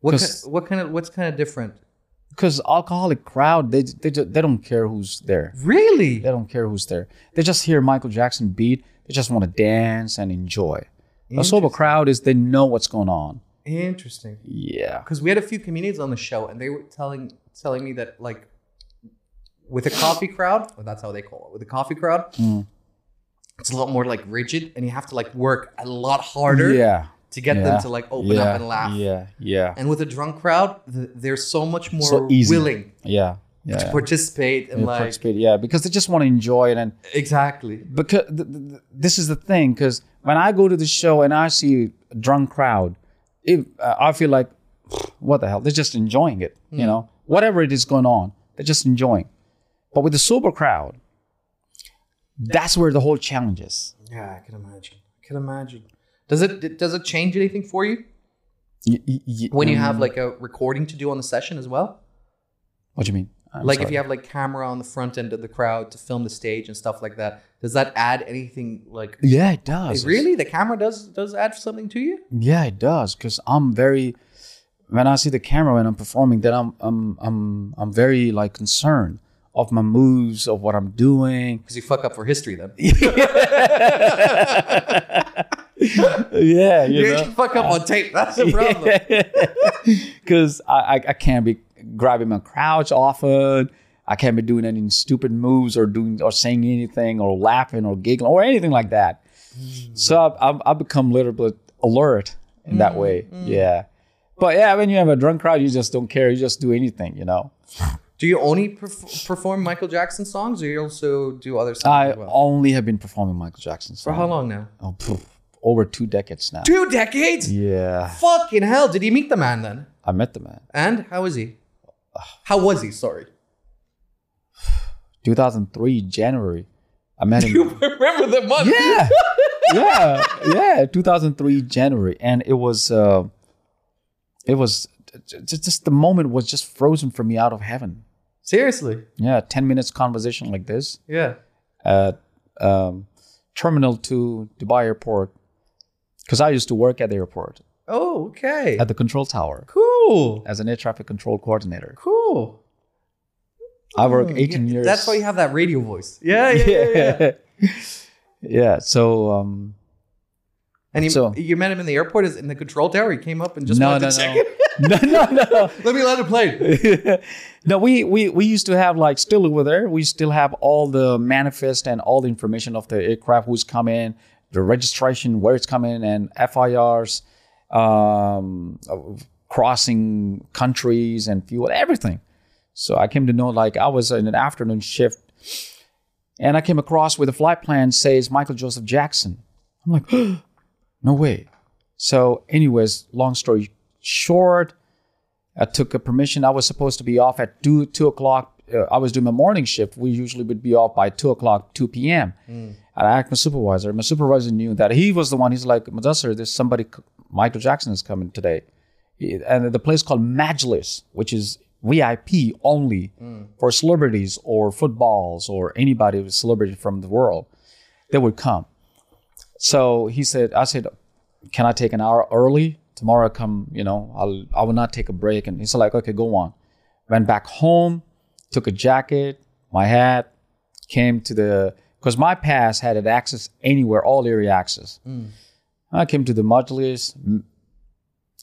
What kind, what kind of what's kind of different? Because alcoholic crowd, they they they don't care who's there. Really? They don't care who's there. They just hear Michael Jackson beat. They just want to dance and enjoy. A sober crowd is they know what's going on. Interesting. Yeah. Because we had a few comedians on the show, and they were telling telling me that like with a coffee crowd, or that's how they call it, with a coffee crowd, Mm. it's a lot more like rigid, and you have to like work a lot harder Yeah. To get Yeah. them to like open yeah. up and laugh. Yeah. Yeah. And with a drunk crowd, th- they're so much more So willing Yeah. Yeah. to participate and Yeah, like participate, yeah, because they just want to enjoy it and exactly. because th- th- th- this is the thing because when i go to the show and i see a drunk crowd it, uh, i feel like what the hell they're just enjoying it you know whatever it is going on they're just enjoying but with the sober crowd that's where the whole challenge is Yeah, I can imagine. I can imagine. Does it does it change anything for you Y- y- when you um, have like a recording to do on the session as well? what do you mean I'm like if you have like camera on the front end of the crowd to film the stage and stuff like that does that add anything like yeah it does really the camera does does add something to you Yeah, it does because I'm very. When I see the camera when I'm performing, then I'm I'm I'm I'm very like concerned of my moves, of what I'm doing. because you fuck up for history then yeah, you you know, fuck up on tape that's the problem because I, I I can't be grabbing my crouch often. I can't be doing any stupid moves or doing or saying anything or laughing or giggling or anything like that. Mm. So I've, I've, I've become a little bit alert in that mm, way. Mm. Yeah. But yeah, when you have a drunk crowd, you just don't care. You just do anything, you know. do you only perf- perform michael jackson songs or you also do other songs I as well only have been performing Michael Jackson songs. for how long now Oh, poof, over two decades now. two decades Yeah, fucking hell did you meet the man then I met the man. and how is he how was he sorry 2003 January. I met him. you remember the month yeah, yeah, yeah, 2003 January, and it was, uh, it was just, just the moment was just frozen for me out of heaven. Seriously. Yeah, 10 minutes conversation like this Yeah. at um, Terminal 2 Dubai Airport, because I used to work at the airport Oh, okay. at the control tower Cool. as an air traffic control coordinator. Cool. I worked Oh, 18 yeah, years. That's why you have that radio voice. Yeah, yeah, yeah. yeah. yeah. So um, And you, So- you met him in the airport, is in the control tower. He came up and just no, wanted no, to check no. it. no, no, no. Let me let it play. no, we, we we used to have like still over there. We still have all the manifest and all the information of the aircraft, who's coming, the registration, where it's coming, and FIRs, um, crossing countries and fuel, everything. So I came to know like I was in an afternoon shift, and I came across with a flight plan says Michael Joseph Jackson. I'm like, no way. So, anyways, long story short, I took a permission. I was supposed to be off at two two o'clock. Uh, I was doing my morning shift. We usually would be off by two o'clock, two p.m. And I asked my supervisor. My supervisor knew that he was the one. He's like, Mudassar, there's somebody. Michael Jackson is coming today, and the place called Majlis, which is VIP only for celebrities or footballs or anybody with celebrity from the world. They would come. So he said, I said, can I take an hour early? Tomorrow I come, you know, I'll I will not take a break. And he's like, okay, go on. Went back home, took a jacket, my hat, came to the because my pass had an access anywhere, all area access. I came to the Majlis. M-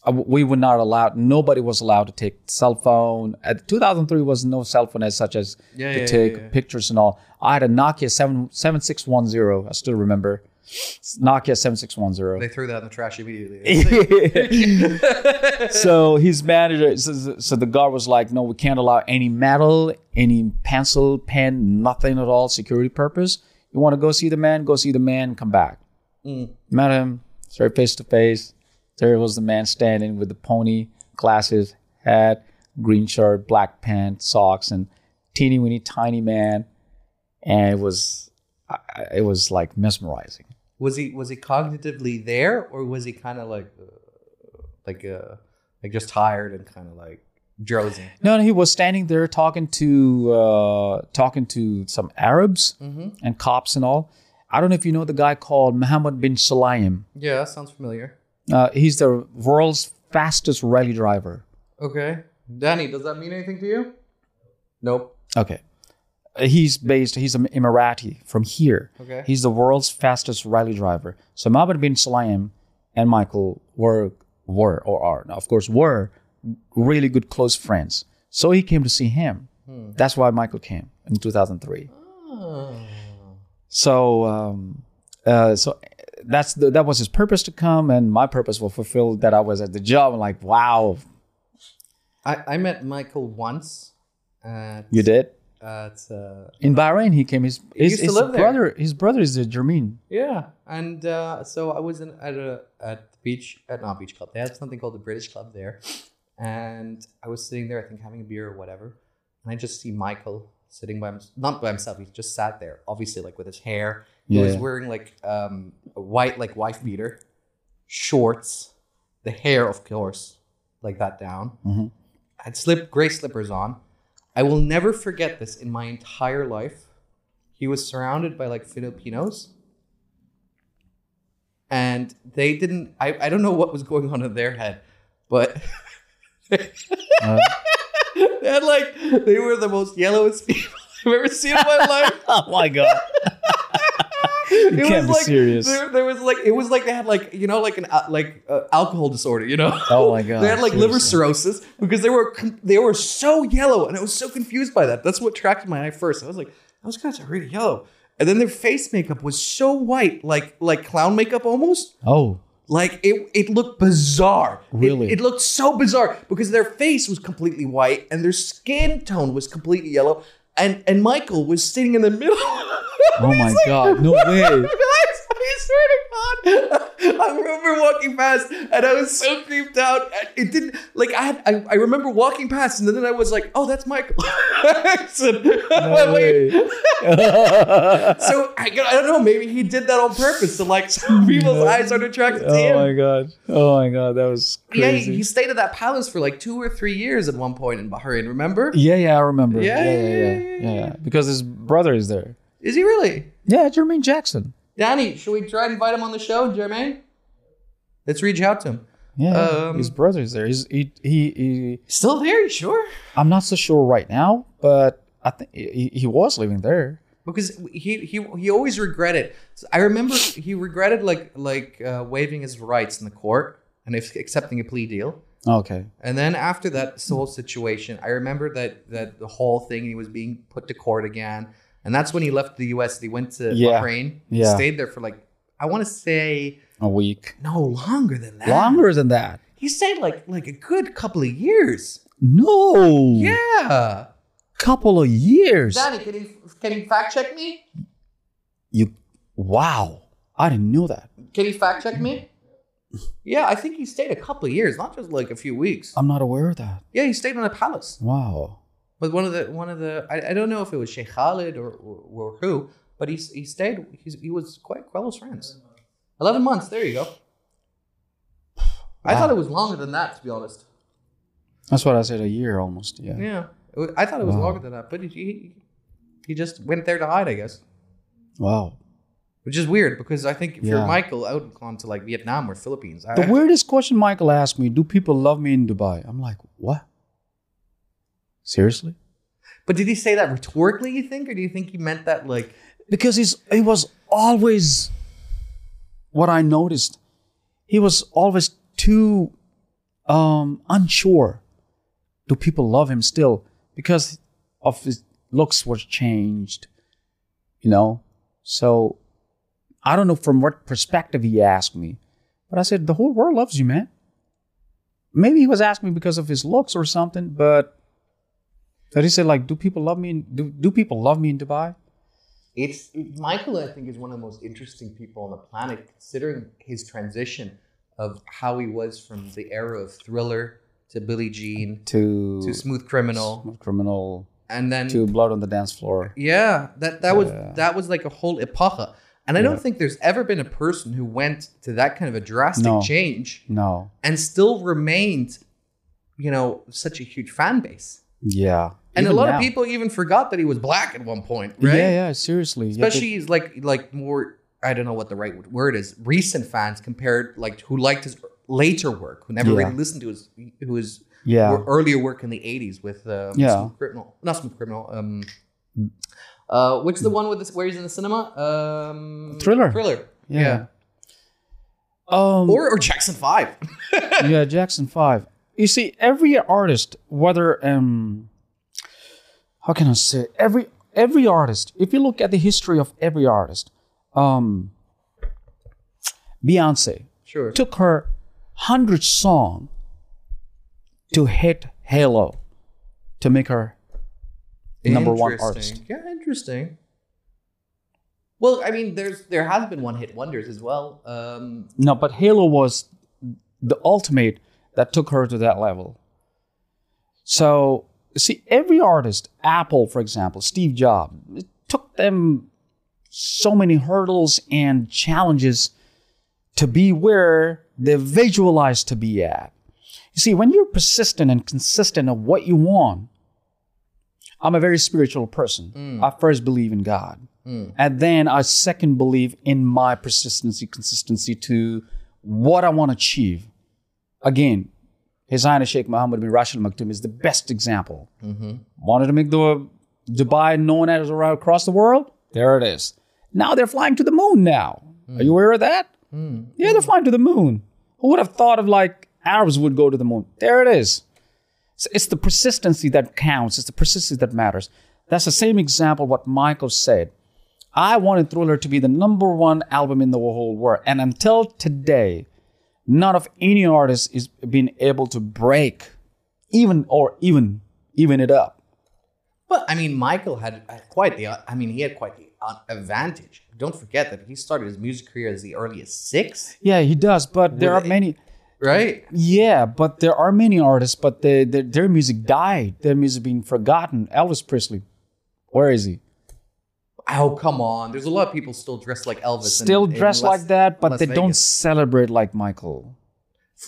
uh, We were not allowed. Nobody was allowed to take cell phone. At 2003 was no cell phone as such as Yeah, to yeah, take yeah. pictures and all. I had a Nokia 7, 7610. I still remember. Nokia 7610 They threw that in the trash immediately. so his manager, so, so the guard was like, "No, we can't allow any metal, any pencil, pen, nothing at all, security purpose. You want to go see the man? Go see the man. Come back." Mm. Met him, started face to face. There was the man standing with the pony, glasses, hat, green shirt, black pants, socks, and teeny weeny tiny man, and it was, I- I- it was like mesmerizing. Was he was he cognitively there, or was he kind of like, uh, like, uh, like just tired and kind of like drowsy? No, no, he was standing there talking to uh, talking to some Arabs Mm-hmm. and cops and all. I don't know if you know the guy called Mohammed bin Sulayem. Yeah, that sounds familiar. Uh, he's the world's fastest rally driver. Okay, Danny, does that mean anything to you? Nope. Okay, he's based. He's an Emirati from here. Okay. He's the world's fastest rally driver. So Mohammed bin Sulayem and Michael were were or are now, of course were really good close friends. So he came to see him. That's why Michael came in 2003. So, um, uh, so that's the, that was his purpose to come, and my purpose was fulfilled. That I was at the job. I'm like, wow, I, I met Michael once. You did At uh, in Bahrain. He came. His his, used to his there. brother. His brother is a German. yeah, and uh, so I was in, at a at the beach at not beach club. They had something called the British Club there, and I was sitting there, I think having a beer or whatever, and I just see Michael sitting by him, not by himself. He just sat there, obviously like with his hair. He was wearing like um, a white like wife beater, shorts, the hair of course, like that down. Mhm. Had slip gray slippers on. I will never forget this in my entire life. He was surrounded by like Filipinos. And they didn't I, I don't know what was going on in their head, but Uh, they had like they were the most yellowest people I've ever seen in my life. oh my god! it can't be like serious. There, there was like it was like they had like you know like an al- like uh, alcohol disorder, you know. Oh my god! they had like liver cirrhosis because they were they were so yellow, and I was so confused by that. That's what attracted my eye first. I was like, those guys are really yellow, and then their face makeup was so white, like like clown makeup almost. Oh, Like it, it looked bizarre. It- Really? it, looked so bizarre because their face was completely white and their skin tone was completely yellow, and and Michael was sitting in the middle. oh my god! No way! I swear to god! I remember walking past and I was so creeped out. It didn't like I had. I, I remember walking past and then I was like, "Oh, that's Michael." Jackson. No Wait. So I, I don't know. Maybe he did that on purpose to like so people's eyes are attracted to oh him. oh my god! Oh my god! That was Yeah, he, he stayed at that palace for like two or three years at one point in Bahrain. Remember? yeah, yeah, I remember. Yeah, Yeah, yeah, yeah, yeah, yeah, yeah, yeah. yeah. Because his brother is there. Is he really? Yeah, Jermaine Jackson. Danny, should we try and invite him on the show, Jermaine? Let's reach out to him. Yeah, Um, his brother's there. He's, he, he, he, Still there? You sure? I'm not so sure right now, but I think he, he was living there. Because he he he always regretted. I remember he regretted like like uh, waiving his rights in the court and if accepting a plea deal. Okay. And then after that this whole situation, I remember that that the whole thing he was being put to court again, and that's when he left the U.S. He went to Yeah. Bahrain. Yeah. stayed there for like I want to say A week. no longer than that. Longer than that. He stayed like like a good couple of years. No. Yeah. Couple of years. Danny, can you can you fact check me? you. Wow. I didn't know that. Can you fact check me? Yeah, I think he stayed a couple of years, not just like a few weeks. I'm not aware of that. Yeah, he stayed in a palace. Wow. But one of the one of the I, I don't know if it was Sheikh Khalid or, or, or who, but he he stayed. He's, he was quite close friends. Eleven months. There you go. I thought it was longer than that, to be honest. That's what I said. A year almost. Yeah. Yeah, I thought it was Wow. longer than that, but he, he just went there to hide, I guess. Wow. Which is weird because I think if Yeah. you're Michael, I would have gone to like Vietnam or Philippines. I, The weirdest question Michael asked me: Do people love me in Dubai? I'm like, what? Seriously? but did he say that rhetorically? You think, or do you think he meant that like? because he's he was always what I noticed. He was always too um, unsure. Do people love him still because of his looks was changed? You know, so I don't know from what perspective he asked me, but I said the whole world loves you, man. Maybe he was asking me because of his looks or something, but. That he said, like, do people love me? In, do do people love me in Dubai? It's Michael. I think is one of the most interesting people on the planet, considering his transition of how he was from the era of Thriller to Billie Jean to to Smooth Criminal, Smooth criminal and then to blood on the dance floor. yeah, that that was that was like a whole epocha. And I don't think there's ever been a person who went to that kind of a drastic No. change No, and still remained, you know, such a huge fan base. Yeah, And Even a lot now. of people even forgot that he was black at one point, right? Yeah, yeah, seriously. Yeah, they- especially he's like like more I don't know what the right word is recent fans compared like who liked his later work who never Yeah. really listened to his who his yeah, earlier work in the 80s with um, Yeah. Smooth Criminal not Smooth Criminal um uh which is the one with this where he's in the cinema um Thriller. Thriller Yeah. yeah, um, or or Jackson 5 yeah, Jackson Five. You see, every artist, whether um, how can I say, every every artist. If you look at the history of every artist, um, Beyonce sure took her hundred song to hit Halo to make her number one artist. yeah interesting well I mean there's there has been one hit wonders as well um No, but Halo was the ultimate that took her to that level. So, see, every artist, Apple, for example, Steve Jobs, it took them so many hurdles and challenges to be where they visualized to be at. You see, when you're persistent and consistent of what you want, I'm a very spiritual person. Mm. I first believe in God. Mm. And then I second believe in my persistency, consistency to what I want to achieve. Again, His Highness Sheikh Mohammed bin Rashid Al Maktoum is the best example. Wanted to make the Dubai known as around across the world? There it is. Now they're flying to the moon now. Are you mm. aware of that? Mm. Yeah, they're flying to the moon. Who would have thought of like Arabs would go to the moon? There it is. It's, it's the persistency that counts. It's the persistency that matters. That's the same example what Michael said. I wanted Thriller to be the number one album in the whole world. And until today, none of any artist is been able to break even or even even it up. But I mean, Michael had had quite the. I mean, he had quite the uh, advantage don't forget that he started his music career as the early as six, Yeah, he does, but there With are many. right? Yeah, but there are many artists, but they, their their music died. Their music being forgotten. Elvis Presley, where is he? Oh come on! There's a lot of people still dressed like Elvis. Still in dressed Las- like that, but Las they don't celebrate like Michael.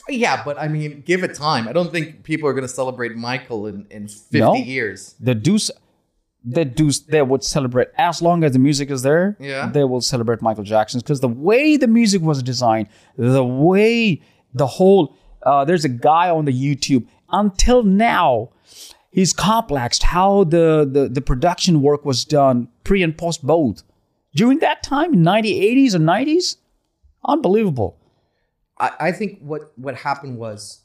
Yeah, but I mean, give it time. I don't think people are going to celebrate Michael in, in 50 No. years. The Deuce, the Deuce, they would celebrate as long as the music is there. Yeah. they will celebrate Michael Jackson's because the way the music was designed, the way the whole. Uh, there's a guy on the YouTube until now. He's complexed how the, the the production work was done pre and post both. During that time in 90s 80s and 90s unbelievable. I, I think what, what happened was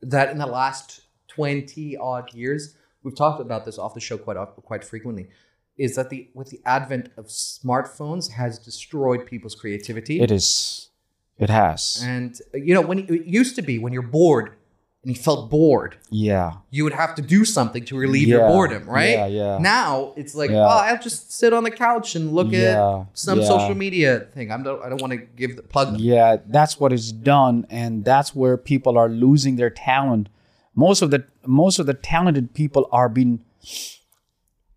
that in the last 20 odd years, we've talked about this off the show quite quite frequently, is that the with the advent of smartphones has destroyed people's creativity. it is. It has. And you know, when it used to be when you're bored and he felt bored, yeah you would have to do something to relieve your boredom, right? yeah, yeah. Now it's like, Yeah. oh, I'll just sit on the couch and look Yeah, at some yeah. social media thing. I'm don't, I don't want to give the plug. them. Yeah, that's what is done, and that's where people are losing their talent. Most of the most of the talented people are being,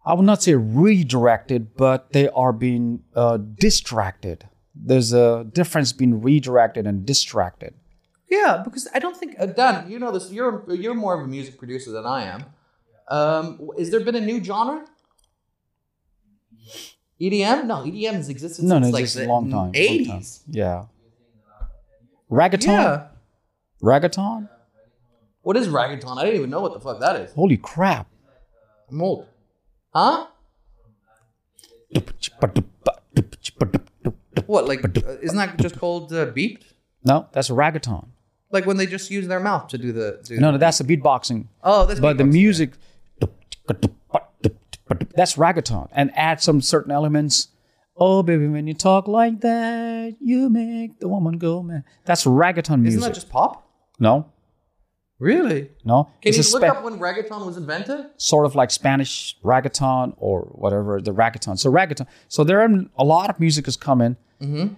I would not say redirected, but they are being uh, distracted. There's a difference between redirected and distracted. Yeah, because I don't think uh, Dan, you know this. You're you're more of a music producer than I am. Um, is there been a new genre? EDM? No, EDM has existed No, since no, like just the a long time. Eighties. Yeah. Reggaeton. Yeah. Reggaeton. What is reggaeton? I didn't even know what the fuck that is. Holy crap. I'm old. Huh? What? Like, uh, isn't that just called uh, beeped? No, that's reggaeton. Like when they just use their mouth to do the. Do No, no, that's the beatboxing. Oh, that's but the music that's reggaeton and add some certain elements oh baby when you talk like that you make the woman go man that's reggaeton music Isn't that just pop? no Really? no Can it's you look spa- up when reggaeton was invented? sort of like spanish reggaeton or whatever the reggaeton so reggaeton so there are a lot of music is coming mm-hmm.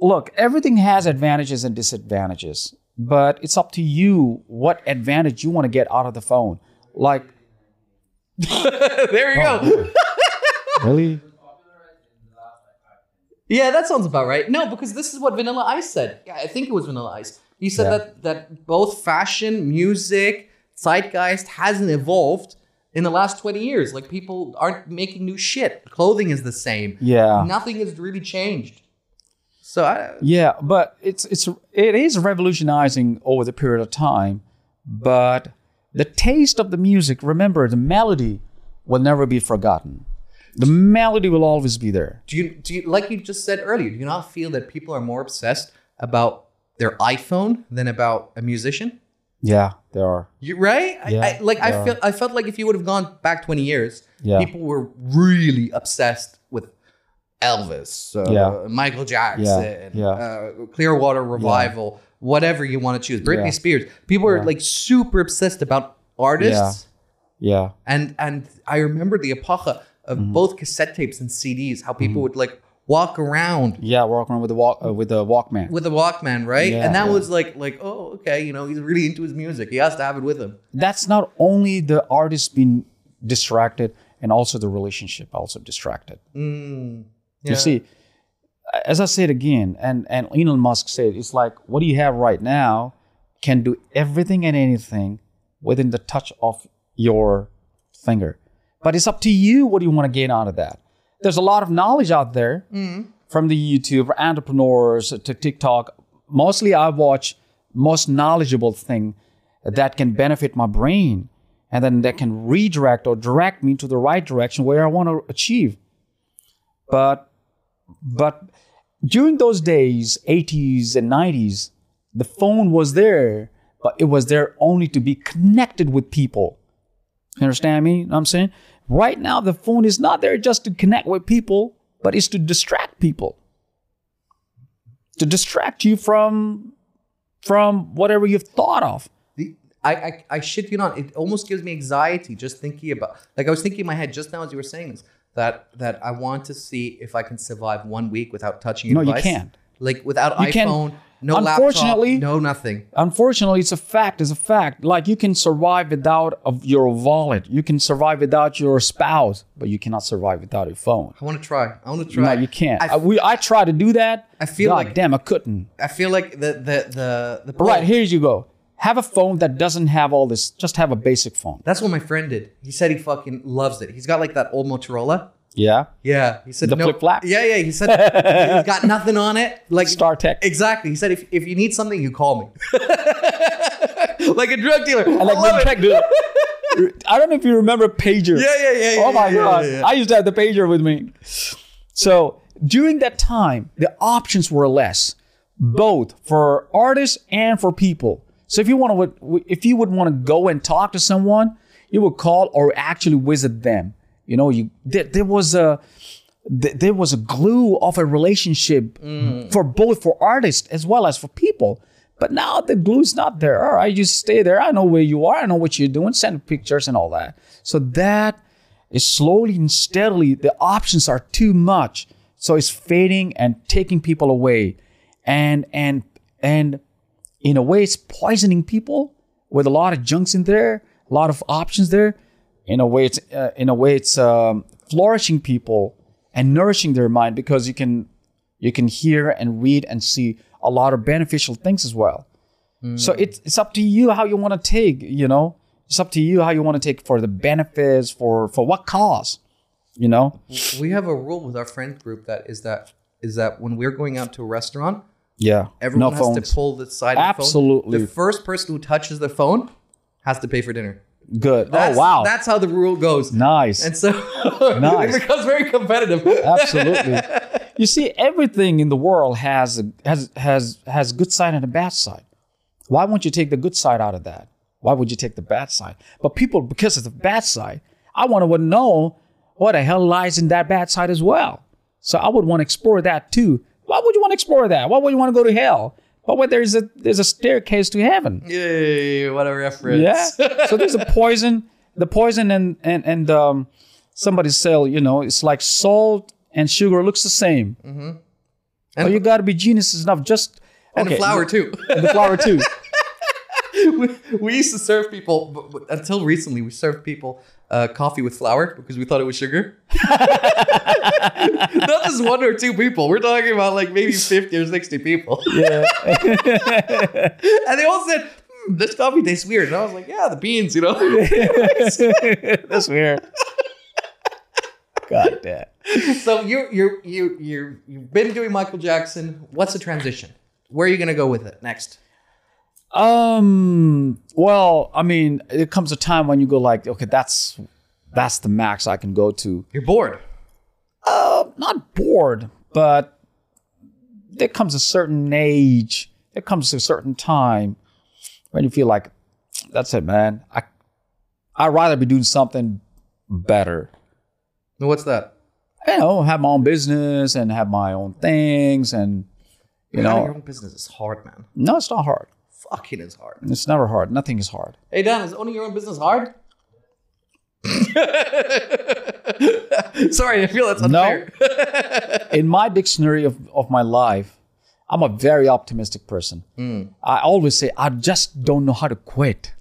look everything has advantages and disadvantages but it's up to you what advantage you want to get out of the phone like there you Oh. go. really Yeah, that sounds about right. No, because this is what Vanilla Ice said. Yeah, I think it was Vanilla Ice. He said Yeah. that that both fashion, music, zeitgeist hasn't evolved in the last 20 years. Like people aren't making new shit. Clothing is the same. Yeah. Nothing has really changed. So I, Yeah, but it's it's it is revolutionizing over the period of time, but the taste of the music, remember the melody will never be forgotten. The melody will always be there. do you do you like you just said earlier, do you not feel that people are more obsessed about their iPhone than about a musician? Yeah, there are. You right? Yeah, I, like I yeah. feel I felt like if you would have gone back 20 years, Yeah. people were really obsessed with Elvis, uh, Yeah. Michael Jackson, yeah. Uh, Clearwater Revival, whatever you want to choose, Britney. Spears. People were like super obsessed about artists, Yeah. and and I remember the epocha of Mm-hmm. both cassette tapes and CDs. How people would like walk around Yeah, walk around with the walk uh, with the Walkman. with a Walkman, right? Yeah, and that yeah. was like like oh okay, you know he's really into his music. He has to have it with him. That's not only the artist being distracted, and also the relationship also distracted. Yeah. You see, as I said again, and, and Elon Musk said, it's like what you have right now can do everything and anything within the touch of your finger. But it's up to you what you want to gain out of that. There's a lot of knowledge out there mm. from the YouTube entrepreneurs to TikTok. Mostly I watch most knowledgeable thing that can benefit my brain and then that can redirect or direct me to the right direction where I want to achieve. But but during those days, 80s and 90s, the phone was there, but it was there only to be connected with people. You understand me? Know what I'm saying? Right now, the phone is not there just to connect with people, but it's to distract people. To distract you from from whatever you've thought of. I, I, I shit you not. It almost gives me anxiety just thinking about. Like I was thinking in my head just now as you were saying this. That that I want to see if I can survive one week without touching No, you can't. Like without You iPhone, no Unfortunately- laptop, no nothing. Unfortunately, it's a fact. It's a fact. Like you can survive without of your wallet. You can survive without your spouse, but you cannot survive without your phone. I want to try. I want to try. No, you can't. I, I, we, I tried to do that. I feel God like- damn, I couldn't. I feel like the the the the Right here you go. Have a phone that doesn't have all this. Just have a basic phone. That's what my friend did. He said he fucking loves it. He's got like that old Motorola. Yeah. Yeah, he said The no, flip-flap? Yeah, yeah. He said he's got nothing on it. Like StarTAC. Exactly. He said if, if you need something, you call me. like a drug dealer. I like love it. tech dude. I don't know if you remember pager. Yeah, yeah, yeah. Oh my yeah, yeah, god, yeah, yeah. I used to have the pager with me. So during that time, the options were less, both for artists and for people. So if you want to, if you would want to go and talk to someone, you would call or actually visit them. You know, you there, there was a there was a glue of a relationship mm. for both for artists as well as for people. But now the glue's not there. All right, you stay there. I know where you are. I know what you're doing. Send pictures and all that. So that is slowly and steadily the options are too much. So it's fading and taking people away, and and and in a way it's poisoning people with a lot of junks in there, a lot of options there. In a way, it's uh, in a way it's um, flourishing people and nourishing their mind because you can you can hear and read and see a lot of beneficial things as well. So it's it's up to you how you want to take. You know, it's up to you how you want to take for the benefits for for what cause. You know. We have a rule with our friend group that is that is that when we're going out to a restaurant, Yeah. everyone no has phones. to pull the side of the phone. Absolutely. The first person who touches the phone has to pay for dinner. Good. Oh, that's, oh wow. That's how the rule goes. nice. And so Nice. it becomes very competitive. Absolutely. you see, everything in the world has a, has has has good side and a bad side. Why won't you take the good side out of that? Why would you take the bad side? But people, because of the bad side, I want to know what the hell lies in that bad side as well. So I would want to explore that too. Why would you want to explore that? Why would you want to go to hell? But when there's a there's a staircase to heaven. Yay, what a reference. Yeah. so there's a poison. The poison and and and um, somebody sell. You know, it's like salt and sugar looks the same. Mm-hmm. But you got to be genius enough. Just And okay, the flour too. And the flour too. we, we used to serve people until recently. We served people uh, coffee with flour because we thought it was sugar. Not just one or two people. We're talking about like maybe fifty or sixty people. Yeah. and they all said, hmm, "This coffee tastes weird." And I was like, "Yeah, the beans, you know." That's weird. God damn. so you you you you you've been doing Michael Jackson. What's the transition? Where are you gonna go with it next? Um. Well, I mean, it comes a time when you go like, okay, that's that's the max I can go to. You're bored. uh, not bored, but there comes a certain age, there comes a certain time when you feel like that's it, man. I I'd rather be doing something better. What's that? You know, have my own business and have my own things, and you know, your own business is hard, man. no, it's not hard. Fucking is hard. It's never hard. Nothing is hard. Hey Dan, is owning your own business hard? Sorry, I feel that's unfair. No. In my dictionary of, of my life, I'm a very optimistic person. Hmm. I always say I just don't know how to quit.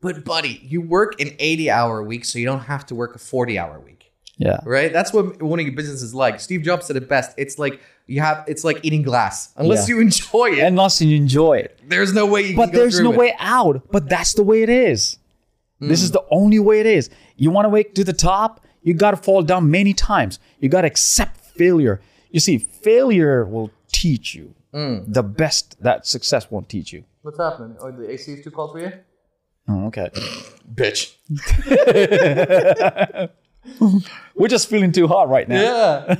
But buddy, you work an 80 hour week, so you don't have to work a 40 hour week. Yeah. Right? That's what owning a business is like. Steve Jobs said it best. It's like you have it's like eating glass. Unless Yeah. you enjoy it, Unless you enjoy it. there's no way you But can there's through no it. way out. But that's the way it is. Mm. This is the only way it is. You want to wake to the top, you got to fall down many times. You got to accept failure. You see, failure will teach you. Mm. The best that success won't teach you. What's happening? Oh, the AC is too cold for you? Oh, okay. Bitch. We're just feeling too hot right now. Yeah.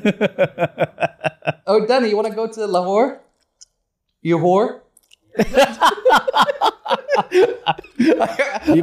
oh, Danny, you want to go to Lahore? You whore? You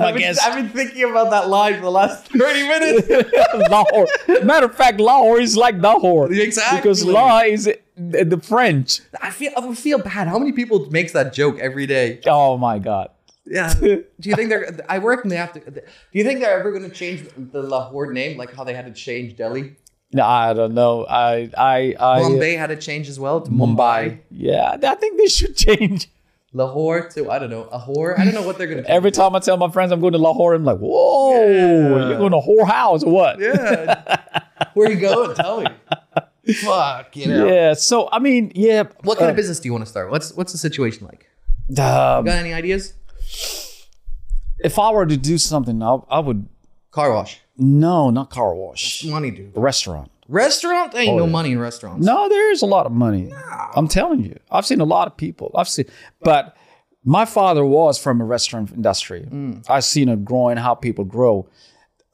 I've, been, guess. I've been thinking about that line for the last 30 minutes. Lahore. Matter of fact, Lahore is like Lahore. Exactly. Because La is the French. I feel I feel bad. How many people makes that joke every day? Oh my God. Yeah. Do you think they're? I reckon they have to. Do you think they're ever going to change the Lahore name, like how they had to change Delhi? No, I don't know. I I I Bombay had to change as well to Mumbai. Yeah, I think they should change. Lahore to I don't know Ahore. I don't know what they're gonna. Every time I tell my friends I'm going to Lahore, I'm like, whoa, you're going to whore house or what? yeah. Where you going? Tell me. Fuck. You know. Yeah, So I mean, yeah. What kind uh, of business do you want to start? What's what's the situation like? um, Got any ideas? if I were to do something, I, I would Car wash. no, not car wash, Money, dude. restaurant. Restaurant? Ain't oh, no yeah. money in restaurants. No, there is a lot of money. I'm telling you. I've seen a lot of people. I've seen, but my father was from a restaurant industry. Mm. I've seen it growing, how people grow.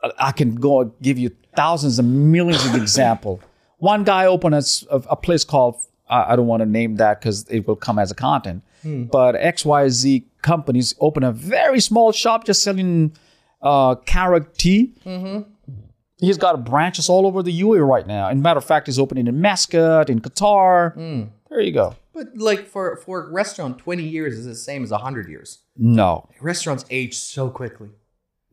I- I can go and give you thousands and millions of example. One guy opened a, s- a- a place called I, I don't want to name that because it will come as a content. But XYZ companies open a very small shop just selling uh, carrot tea. He's got branches all over the UAE right now. And matter of fact, he's opening in Muscat, in Qatar. There you go. But like for for a restaurant, twenty years is the same as hundred years. No, Restaurants age so quickly.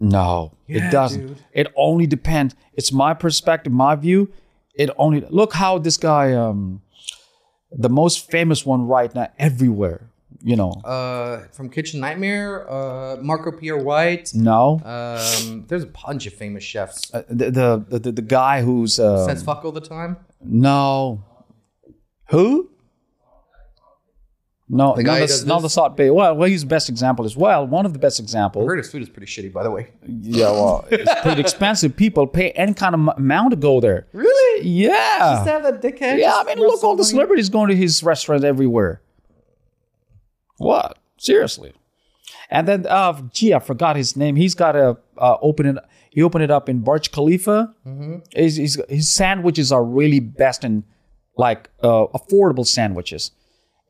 no, Yeah, it doesn't. dude. It only depends. It's my perspective, my view. It only look how this guy, um, the most famous one right now, everywhere. You know, Uh, from Kitchen Nightmare, uh, Marco Pierre White. no, Um, there's a bunch of famous chefs. Uh, the, the the the guy who's uh, Says fuck all the time. no, who? No, The guy who the, not the Salt Bae. Well, well, he's the best example as well. One of the best I examples. heard his food is pretty shitty, by the way. Yeah, well, it's pretty expensive. People pay any kind of m- amount to go there. Really? Yeah. Just have that dickhead. Yeah, I mean, look, all the celebrities going to his restaurant everywhere. What? Seriously? And then, uh, gee, I forgot his name. He's got a uh, open it. He opened it up in Burj Khalifa. Mm-hmm. His, his, his sandwiches are really best in like uh, affordable sandwiches.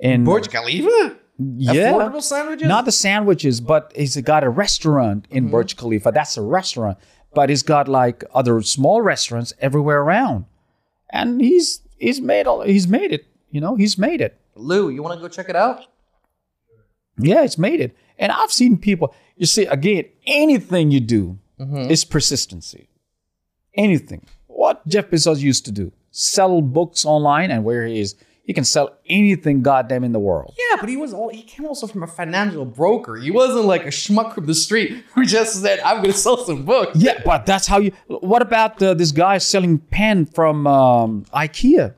And Burj Khalifa. yeah, Affordable sandwiches. not the sandwiches, but he's got a restaurant in Burj Khalifa. That's a restaurant, but he's got like other small restaurants everywhere around, and he's he's made all he's made it. You know, he's made it. Lou, you want to go check it out? Yeah, it's made it. And I've seen people. You see, again, anything you do is persistency. Anything. What Jeff Bezos used to do: sell books online, and where he is, he can sell anything goddamn in the world. Yeah, but he was all he came also from a financial broker. He wasn't like a schmuck from the street who just said, "I'm going to sell some books." Yeah, but that's how you. What about uh, this guy selling pen from um, IKEA?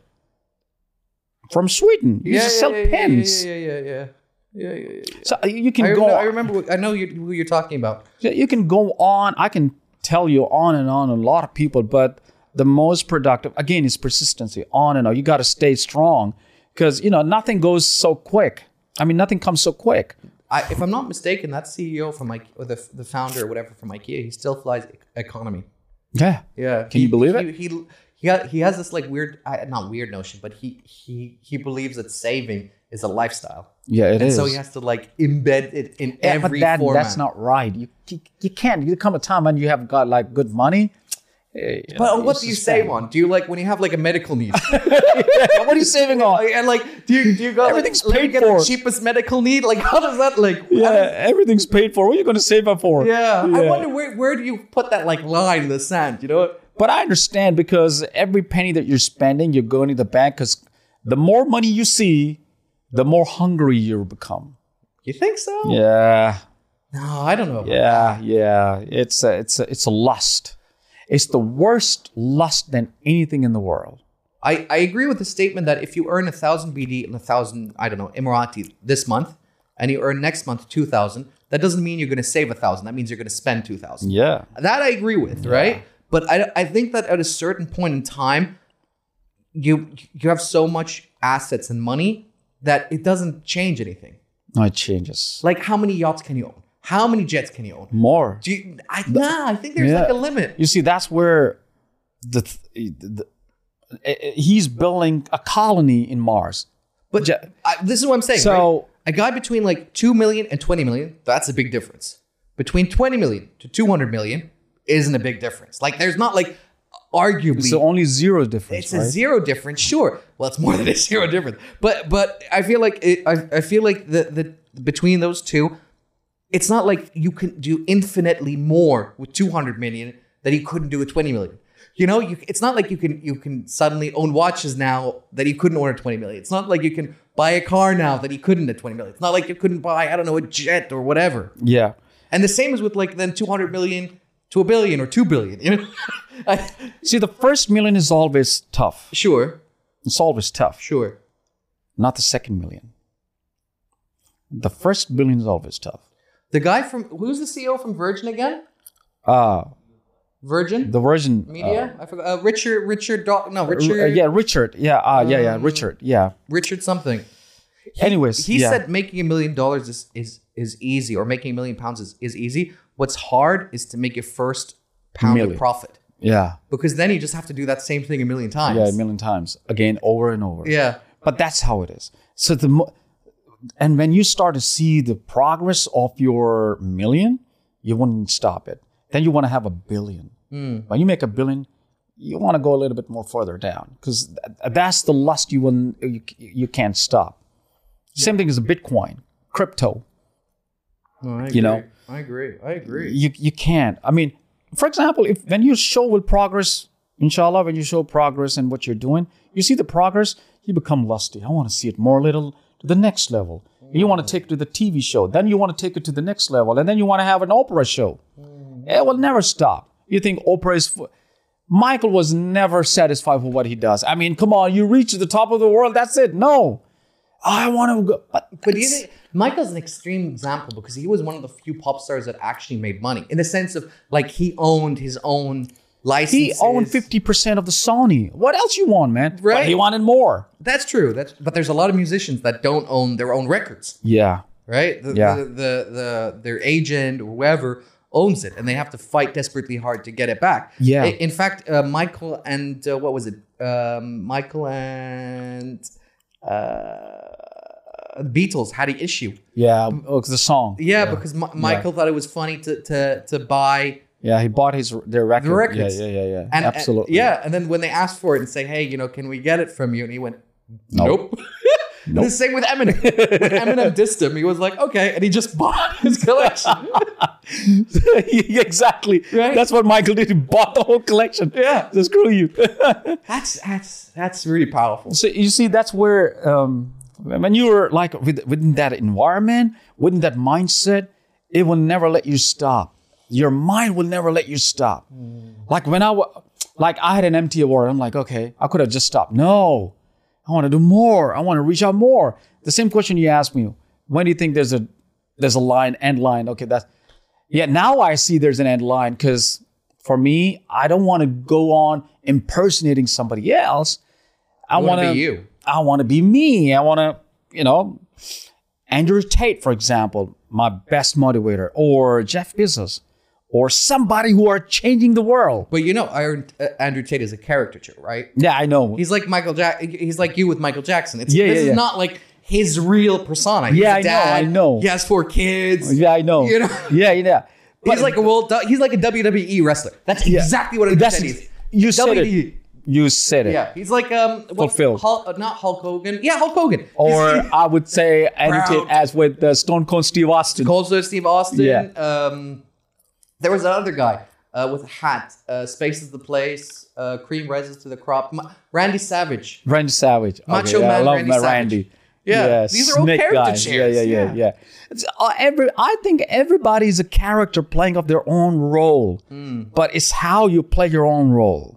From Sweden, he used to sell pens. Yeah, yeah, yeah, yeah, yeah, yeah, yeah. So you can I, go. remember, I remember. I know you, who you're talking about. Yeah, you can go on. I can tell you on and on a lot of people, but the most productive again is persistency. On and on. You got to stay strong because you know nothing goes so quick. I mean, nothing comes so quick. I, if I'm not mistaken, that CEO from IKEA, or the the founder or whatever from IKEA, he still flies economy. Yeah. Yeah. Can you believe he, it? He he he, has this like weird, not weird notion, but he he he believes that saving is a lifestyle, Yeah, it and is. so he has to like embed it in Yeah, every but that, format. that's not right. You, you you can't. You come a time when you have got like good money. you But know, what do you spend. save on? Do you like when you have like a medical need? What are you saving on? and like, do you do you go? Everything's like, let me paid get for. the cheapest medical need. Like, how does that like? Yeah, does- everything's paid for. What are you going to save up for? yeah. I wonder where where do you put that like line in the sand? You know? But I understand because every penny that you're spending, you're going to the bank because the more money you see, the more hungry you become. You think so? Yeah, No, I don't know. yeah, yeah. It's a, it's a, it's a lust. It's the worst lust than anything in the world. I, I agree with the statement that if you earn a thousand BD and a thousand, I don't know, Emirati this month, and you earn next month two thousand, that doesn't mean you're going to save a thousand. That means you're going to spend two thousand. Yeah. That I agree with, right? But I, I think that at a certain point in time, you you have so much assets and money that it doesn't change anything. No, it changes. Like how many yachts can you own? How many jets can you own? More. Do you, I, nah, I think there's Yeah. like a limit. You see, that's where the, th- the, the he's building a colony in Mars. But Ja- I, this is what I'm saying. So- right? a guy between like 2 million and 20 million, that's a big difference. Between 20 million to 200 million isn't a big difference. Like there's not like arguably So only zero difference, it's right? a zero difference, sure. Well, it's more than a zero difference. But but I feel like it, I, I feel like the the between those two, it's not like you can do infinitely more with 200 million that you couldn't do with 20 million. You know, you, it's not like you can you can suddenly own watches now that you couldn't own at 20 million. It's not like you can buy a car now that you couldn't at 20 million. It's not like you couldn't buy, I don't know, a jet or whatever. Yeah. And the same is with like then 200 million to a billion or 2 billion, you know? I- See, the first million is always tough. sure, It's always tough. sure. Not the second million. The first billion is always tough. The guy from who's the CEO from Virgin again? Uh Virgin the Virgin Media? I forgot. Uh, Richard Richard Daw- no, uh, Richard uh, yeah, Richard. Yeah, uh, yeah, yeah, Richard. Yeah. Richard something. Anyways, He yeah. said making a million dollars is, is is easy or making a million pounds is, is easy. What's hard is to make your first pound of profit. yeah, Because then you just have to do that same thing a million times. yeah, a million times again, over and over. Yeah. But that's how it is. So the mo- and when you start to see the progress of your million, you wouldn't stop it. Then you want to have a billion. Hmm. When you make a billion, you want to go a little bit more further down because that's the lust you will you, you can't stop. Same thing as a Bitcoin, crypto. No, I You know? I agree. I agree. You you can't. I mean, for example, if when you show with progress, inshallah, when you show progress in what you're doing, you see the progress, you become lusty. I want to see it more little to the next level. You want to take it to the TV show, then you want to take it to the next level, and then you want to have an Oprah show. It will never stop. You think opera is. F- Michael was never satisfied with what he does. I mean, come on, you reach the top of the world, that's it. No. I want to go. But, But do you think Michael's an extreme example because he was one of the few pop stars that actually made money in the sense of like he owned his own licenses. he owned 50% of the Sony. What else you want, man? Right. But he wanted more. That's true. That's but there's a lot of musicians that don't own their own records, Yeah. right? The, Yeah. The, the the their agent or whoever owns it, and they have to fight desperately hard to get it back. Yeah. I- In fact, uh, Michael and uh, what was it? Um, Michael and uh, Beatles had an issue. Yeah. Oh, it's the song. Yeah, because Mi- Michael thought it was funny to to to buy Yeah, he bought his their record. the records. Yeah, yeah, yeah, yeah. And, Absolutely. yeah, and then when they asked for it and say, "Hey, you know, can we get it from you?" and he went, "Nope." The same with Eminem. when Eminem dissed him, he was like, "Okay," and he just bought his collection. exactly. Right? That's what Michael did. He bought the whole collection. Yeah. So screw you. that's that's that's really powerful. so you see, that's where um, when you're like with, within that environment, within that mindset, it will never let you stop. Your mind will never let you stop. Mm. Like when I like I had an empty award, I'm like, okay, I could have just stopped. No, I want to do more. I want to reach out more. The same question you asked me. When do you think there's a there's a line end line? Okay, that's yeah. Now I see there's an end line because for me, I don't want to go on impersonating somebody else. I want to be you. I want to be me. I want to, you know, Andrew Tate, for example, my best motivator, or Jeff Bezos, or somebody who are changing the world. But you know, uh, Andrew Tate is a caricature, right? Yeah, I know. He's like Michael Jack. He's like you with Michael Jackson. It's, Yeah, this yeah, is yeah. not like his real persona. He's Yeah, a I know, dad. I know. He has four kids. yeah, I know. You know? Yeah, yeah. he's like a world. He's like a WWE wrestler. That's exactly what Andrew Tate is. you said WWE. it. You said it. Yeah, he's like um, Fulfilled. Hulk, uh, not Hulk Hogan. Yeah, Hulk Hogan. Or I would say Andrew as with uh, Stone Cold Steve Austin. also Steve Austin. Yeah. Um, there was another guy uh, with a hat. Uh, Space is the place. Uh, cream rises to the crop. Ma- Randy Savage. Randy Savage. Okay, Macho yeah, I Man love Randy. Randy. Yeah, these are all character guys. shares, Yeah, yeah, yeah, yeah. yeah. It's, uh, every, I think everybody is a character playing of their own role, Hmm. but it's how you play your own role.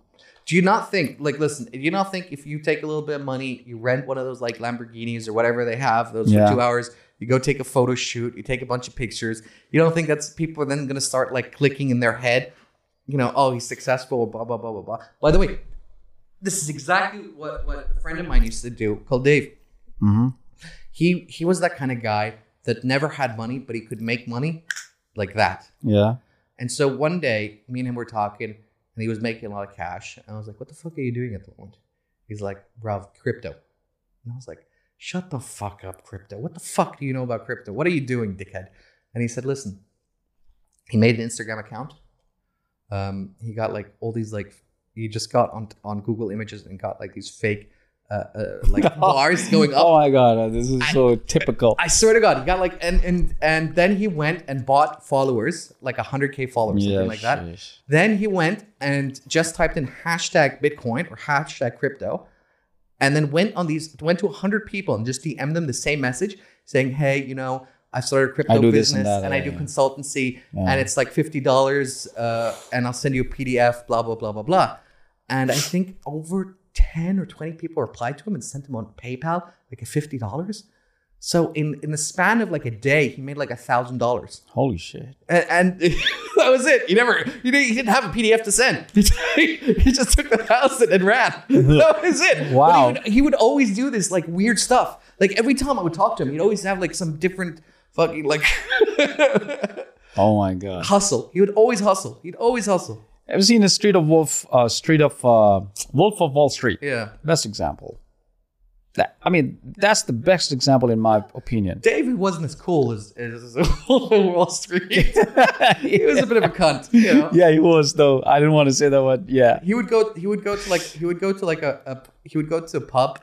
Do you not think, like, listen, do you not think if you take a little bit of money, you rent one of those, like, Lamborghinis or whatever they have, those Yeah. for two hours, you go take a photo shoot, you take a bunch of pictures, you don't think that's people are then going to start, like, clicking in their head, you know, oh, he's successful, blah, blah, blah, blah, blah. By the way, this is exactly what, what a friend of mine used to do called Dave. Mm-hmm. He, he was that kind of guy that never had money, but he could make money like that. Yeah. And so one day, me and him were talking, and he was making a lot of cash. And I was like, "What the fuck are you doing at the moment?" He's like, "Ralph, crypto." And I was like, "Shut the fuck up, crypto. What the fuck do you know about crypto? What are you doing, dickhead?" And he said, "Listen." He made an Instagram account. Um, he got like all these like he just got on on Google Images and got like these fake uh, uh, like bars going up. Oh my god, this is so typical. I swear to God, he got like and and and then he went and bought followers, like hundred k followers, something like that. sheesh. Then he went and just typed in hashtag Bitcoin or hashtag crypto, and then went on these went to hundred people and just DM them the same message saying, "Hey, you know, I started a crypto do business and and, I do yeah. consultancy, and it's like fifty dollars, uh, and I'll send you a PDF, blah blah blah blah blah." And I think over ten or twenty people replied to him and sent him on PayPal like a fifty dollars. So in in the span of like a day, he made like a thousand dollars Holy shit. and, and that was it. He never, he didn't, he didn't have a PDF to send. He, he just took the thousand and ran. That was it. Wow. he would, he would always do this like weird stuff. Like every time I would talk to him, he'd always have like some different fucking like Oh my god. hustle. He would always hustle. He'd always hustle. Have you seen the Street of Wolf? Uh, Street of uh, Wolf of Wall Street. Yeah. Best example. That I mean, that's the best example in my opinion. David wasn't as cool as, as Wall Street. he was a bit of a cunt. You know? Yeah, he was though. I didn't want to say that, but yeah. he would go he would go to like he would go to like a, a he would go to a pub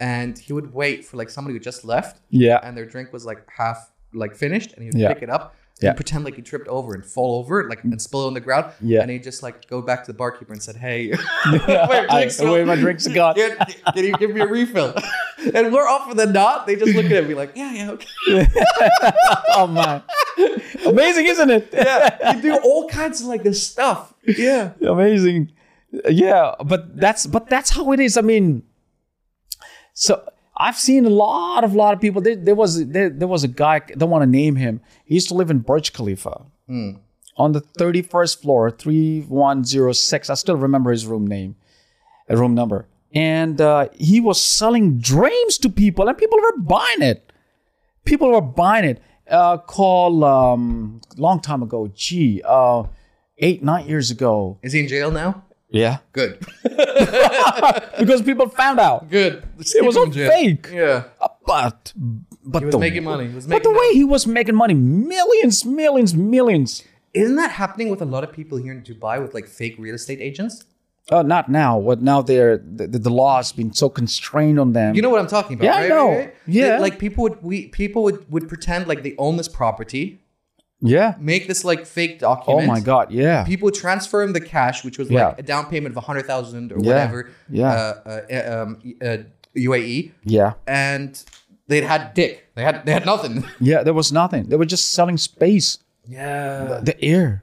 and he would wait for like somebody who just left Yeah. and their drink was like half like finished and he'd Yeah. pick it up Yeah. and pretend like he tripped over and fall over it like and spill it on the ground Yeah. and he'd just like go back to the barkeeper and said hey I, drink's my drinks are gone. can, can you give me a refill and more often than not they just look at him and be like yeah yeah okay Oh man, amazing, isn't it? yeah you do all kinds of like this stuff yeah amazing yeah but that's but that's how it is i mean so i've seen a lot of lot of people. There, there was there, there was a guy I don't want to name him. He used to live in burj khalifa. On the 31st floor 3106 i still remember his room name a room number. And uh, he was selling dreams to people and people were buying it. People were buying it. Uh, call um long time ago. Gee uh eight nine years ago. Is he in jail now yeah good because people found out good it was all fake. yeah Uh, But but he was the, making money he was but making the way he was making money, millions, millions, millions. Isn't that happening with a lot of people here in Dubai with like fake real estate agents? Uh, not now. But now they're the, the, the law has been so constrained on them. You know what I'm talking about? Yeah, I know. Right, right? Yeah. That, like people would we people would would pretend like they own this property, yeah. make this like fake document. Oh my God. Yeah. People transfer him the cash, which was Yeah. like a down payment of a hundred thousand or Yeah. whatever. Yeah. Uh, uh, um, uh, UAE, Yeah. and they'd had dick. They had they had nothing. Yeah. There was nothing. They were just selling space, Yeah, the air.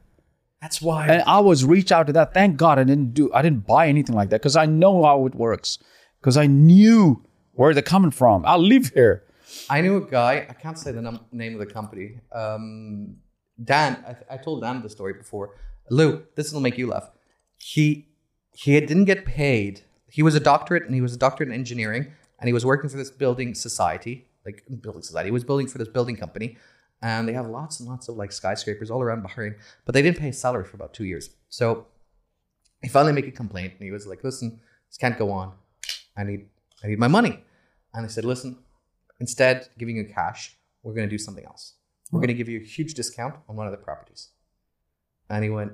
that's why. And I was reach out to that. Thank God I didn't do. I didn't buy anything like that because I know how it works. Because I knew where they're coming from. I live here. I knew a guy. I can't say the num- name of the company. Um, Dan. I, I told Dan the story before. Lou, this will make you laugh. He he didn't get paid. He was a doctorate, and he was a doctorate in engineering, and he was working for this building society, like building society. He was building for this building company, and they have lots and lots of like skyscrapers all around Bahrain, but they didn't pay his salary for about two years. So he finally made a complaint, and he was like, "Listen, this can't go on. I need I need my money." And they said, "Listen, instead of giving you cash, we're going to do something else. We're going to give you a huge discount on one of the properties." And he went,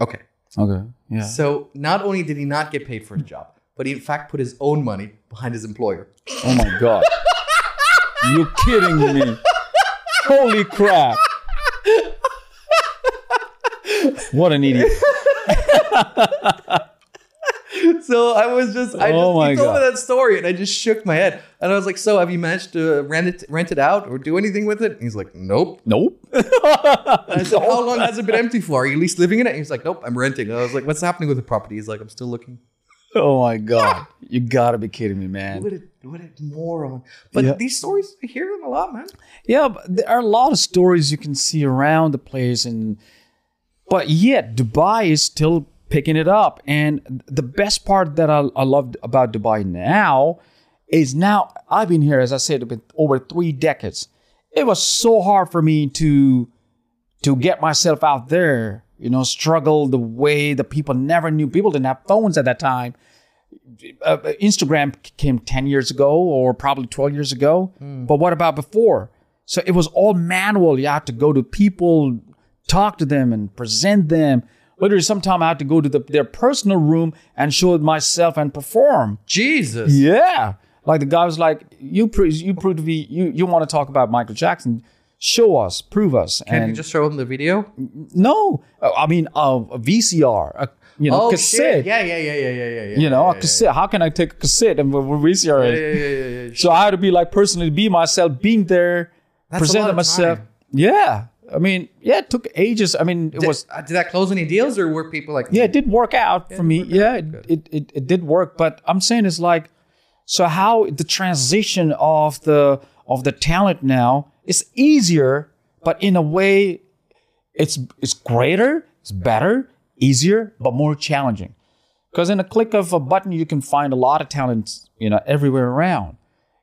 "Okay." Okay. Yeah. So not only did he not get paid for his job, but he in fact put his own money behind his employer. Oh my god. you kidding me? Holy crap. What an idiot. So I was just, I Oh just, my he told me that story, and I just shook my head, and I was like, "So have you managed to rent it, rent it out, or do anything with it?" And he's like, "Nope." Nope. I said, "How long has it been empty for? Are you at least living in it?" And he's like, "Nope, I'm renting." And I was like, "What's happening with the property?" He's like, "I'm still looking." Oh my god. You gotta be kidding me, man. What a what a moron! But Yeah. these stories, I hear them a lot, man. Yeah, but there are a lot of stories you can see around the place and but yet Dubai is still picking it up. And the best part that I, I loved about Dubai now is now I've been here, as I said, over three decades. It was so hard for me to to get myself out there, you know, struggle the way the people never knew. People didn't have phones at that time. Uh, Instagram came 10 years ago or probably 12 years ago. But what about before? So it was all manual. You had to go to people, talk to them, and present them. Literally, sometimes I had to go to the, their personal room and show it myself and perform. Jesus. Yeah. Like the guy was like, "You prove you prove to be you you want to talk about Michael Jackson? Show us, prove us." Can and you just show him the video? no, I mean uh, a VCR, a, you know, Oh cassette. shit! Yeah, yeah, yeah, yeah, yeah, yeah. yeah You know, yeah, a cassette. How can I take a cassette and a VCR? Yeah, yeah, yeah, yeah, yeah. So I had to be like personally be myself, being there, That's presenting myself. time. Yeah, I mean, yeah, it took ages. I mean, it Did, was uh, did that close any deals, or were people like, yeah, it did work out for me. Yeah, it, it, it it did work. But I'm saying it's like, so how the transition of the of the talent now is easier, but in a way, it's it's greater, it's better, easier, but more challenging. Because in a click of a button, you can find a lot of talent, you know, everywhere around.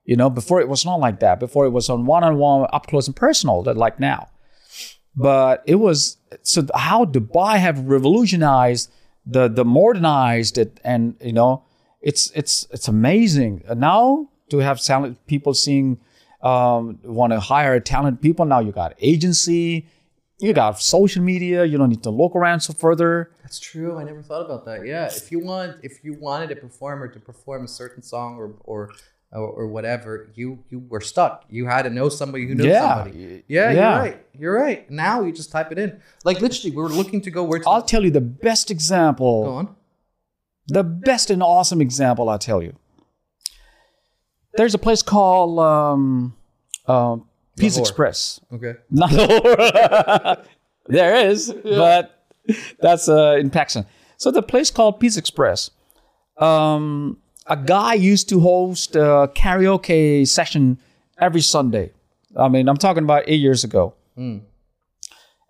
You know, before it was not like that. Before it was on one-on-one, up close and personal, that like now but it was so how Dubai have revolutionized the the modernized it and you know it's it's it's amazing now to have talent people seeing um, want to hire talented people now you got agency you got social media you don't need to look around so further That's true. I never thought about that. Yeah, if you want, if you wanted a performer to perform a certain song or or or, or whatever, you you were stuck. You had to know somebody who knows Yeah. somebody. Yeah, Yeah. you're right. You're right. Now you just type it in. Like literally, we were looking to go where to I'll tell you the best example go on. the best and awesome example I'll tell you. There's a place called um, uh, Peace Lahore. Express. Okay. Not there is, but that's uh, in Pakistan. So the place called Peace Express. Um, a guy used to host a karaoke session every Sunday. I mean, I'm talking about eight years ago. Hmm.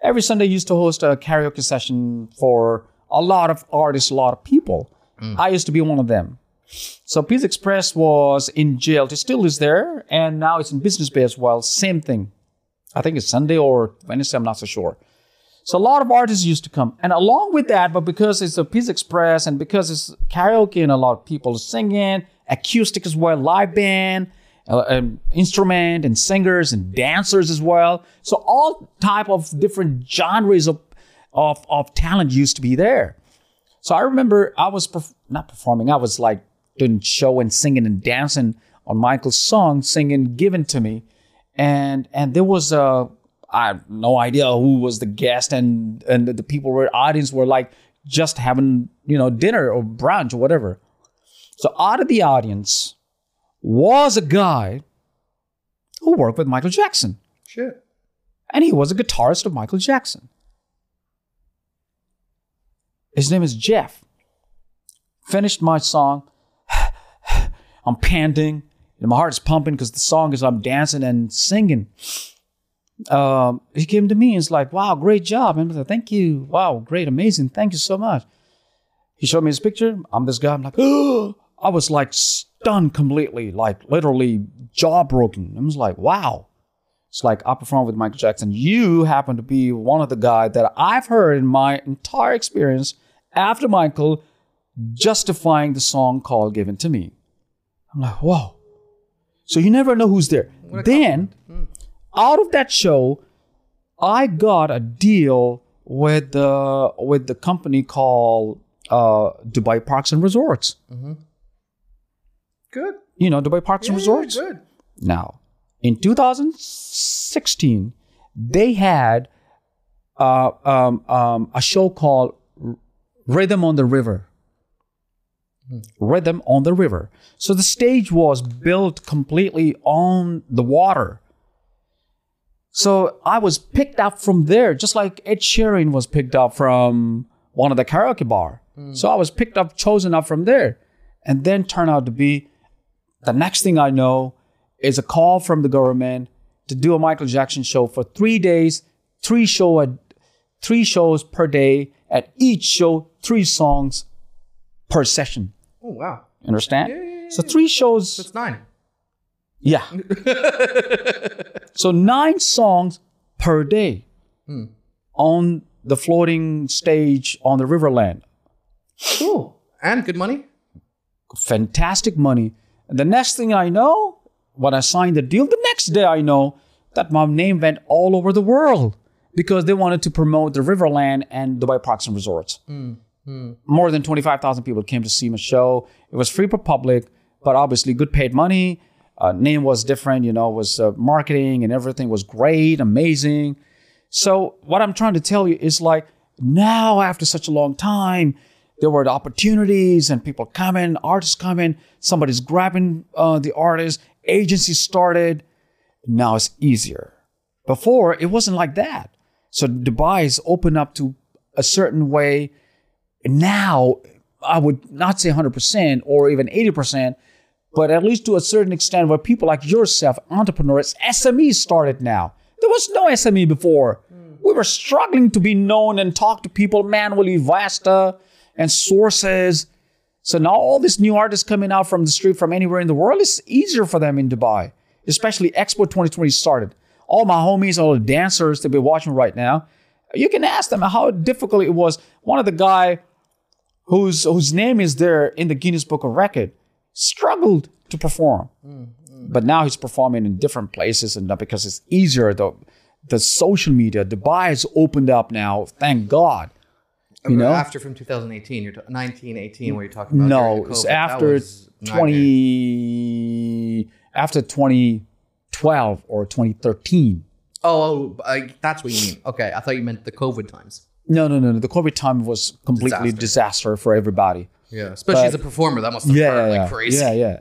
Every Sunday used to host a karaoke session for a lot of artists, a lot of people. Hmm. I used to be one of them. So Peace Express was in jail. It still is there, and now it's in Business Bay as well. Same thing. I think it's Sunday or Wednesday, I'm not so sure. So a lot of artists used to come. And along with that, but because it's a Peace Express and because it's karaoke and a lot of people singing, acoustic as well, live band, uh, um, instrument and singers and dancers as well. So all type of different genres of, of, of talent used to be there. So I remember I was perf- not performing, I was like doing show and singing and dancing on Michael's song, singing Give In to Me. And and there was a I have no idea who was the guest and and the people were audience were like just having, you know, dinner or brunch or whatever. So out of the audience was a guy who worked with Michael Jackson. Shit. And he was a guitarist of Michael Jackson. His name is Jeff. Finished my song. I'm panting. And my heart is pumping because the song is I'm dancing and singing. Um, he came to me and was like, wow, great job. And I said, thank you. Wow, great, amazing. Thank you so much. He showed me his picture. I'm this guy. I'm like, oh, I was like stunned completely, like literally jaw broken. I was like, wow. It's like I performed with Michael Jackson. You happen to be one of the guys that I've heard in my entire experience after Michael justifying the song called Give In to Me. I'm like, whoa. So you never know who's there. Then, out of that show, I got a deal with the with the company called uh, Dubai Parks and Resorts. Good. You know, Dubai Parks and Yeah, Resorts. Good. Now, in 2016, they had uh, um, um, a show called Rhythm on the River. Rhythm on the River. So the stage was built completely on the water. So I was picked up from there, just like Ed Sheeran was picked up from one of the karaoke bar. So I was picked up, chosen up from there, and then turned out to be the next thing I know is a call from the government to do a Michael Jackson show for three days, three show a, three shows per day. At each show, three songs per session. Oh wow. Understand? Yeah, yeah, yeah, so three shows. That's nine. Yeah. so nine songs per day hmm. on the floating stage on the Riverland. Cool. And good money. fantastic money. And the next thing I know, when I signed the deal, the next day I know that my name went all over the world because they wanted to promote the Riverland and Dubai Parks and Resorts. Hmm. Hmm. More than 25,000 people came to see my show. It was free for public, but obviously good paid money. Uh, name was different, you know, was uh, marketing and everything was great, amazing. So what I'm trying to tell you is like now after such a long time, there were the opportunities and people coming, artists coming, somebody's grabbing uh, the artist, agencies started. Now it's easier. Before it wasn't like that. So Dubai is open up to a certain way. Now I would not say 100% or even 80%, but at least to a certain extent where people like yourself, entrepreneurs, SMEs started now. There was no SME before. We were struggling to be known and talk to people manually, Vasta and sources. So now all these new artists coming out from the street from anywhere in the world, it's easier for them in Dubai, especially Expo 2020 started. All my homies, all the dancers that be watching right now, you can ask them how difficult it was. One of the guy whose whose name is there in the Guinness Book of Record struggled to perform, mm, mm. but now he's performing in different places, and not because it's easier. The the social media, Dubai has opened up now. Thank God. You know, after from 2018, you're t- 19, 18, where you're talking about. no, it's after twenty after twenty twelve or twenty thirteen. Oh, oh I, that's what you mean. Okay, I thought you meant the COVID times. No, no, no, no. The COVID time was completely Disaster. disaster, for everybody. Yeah, especially but, as a performer, that must have yeah, burned yeah, like crazy. Yeah, yeah.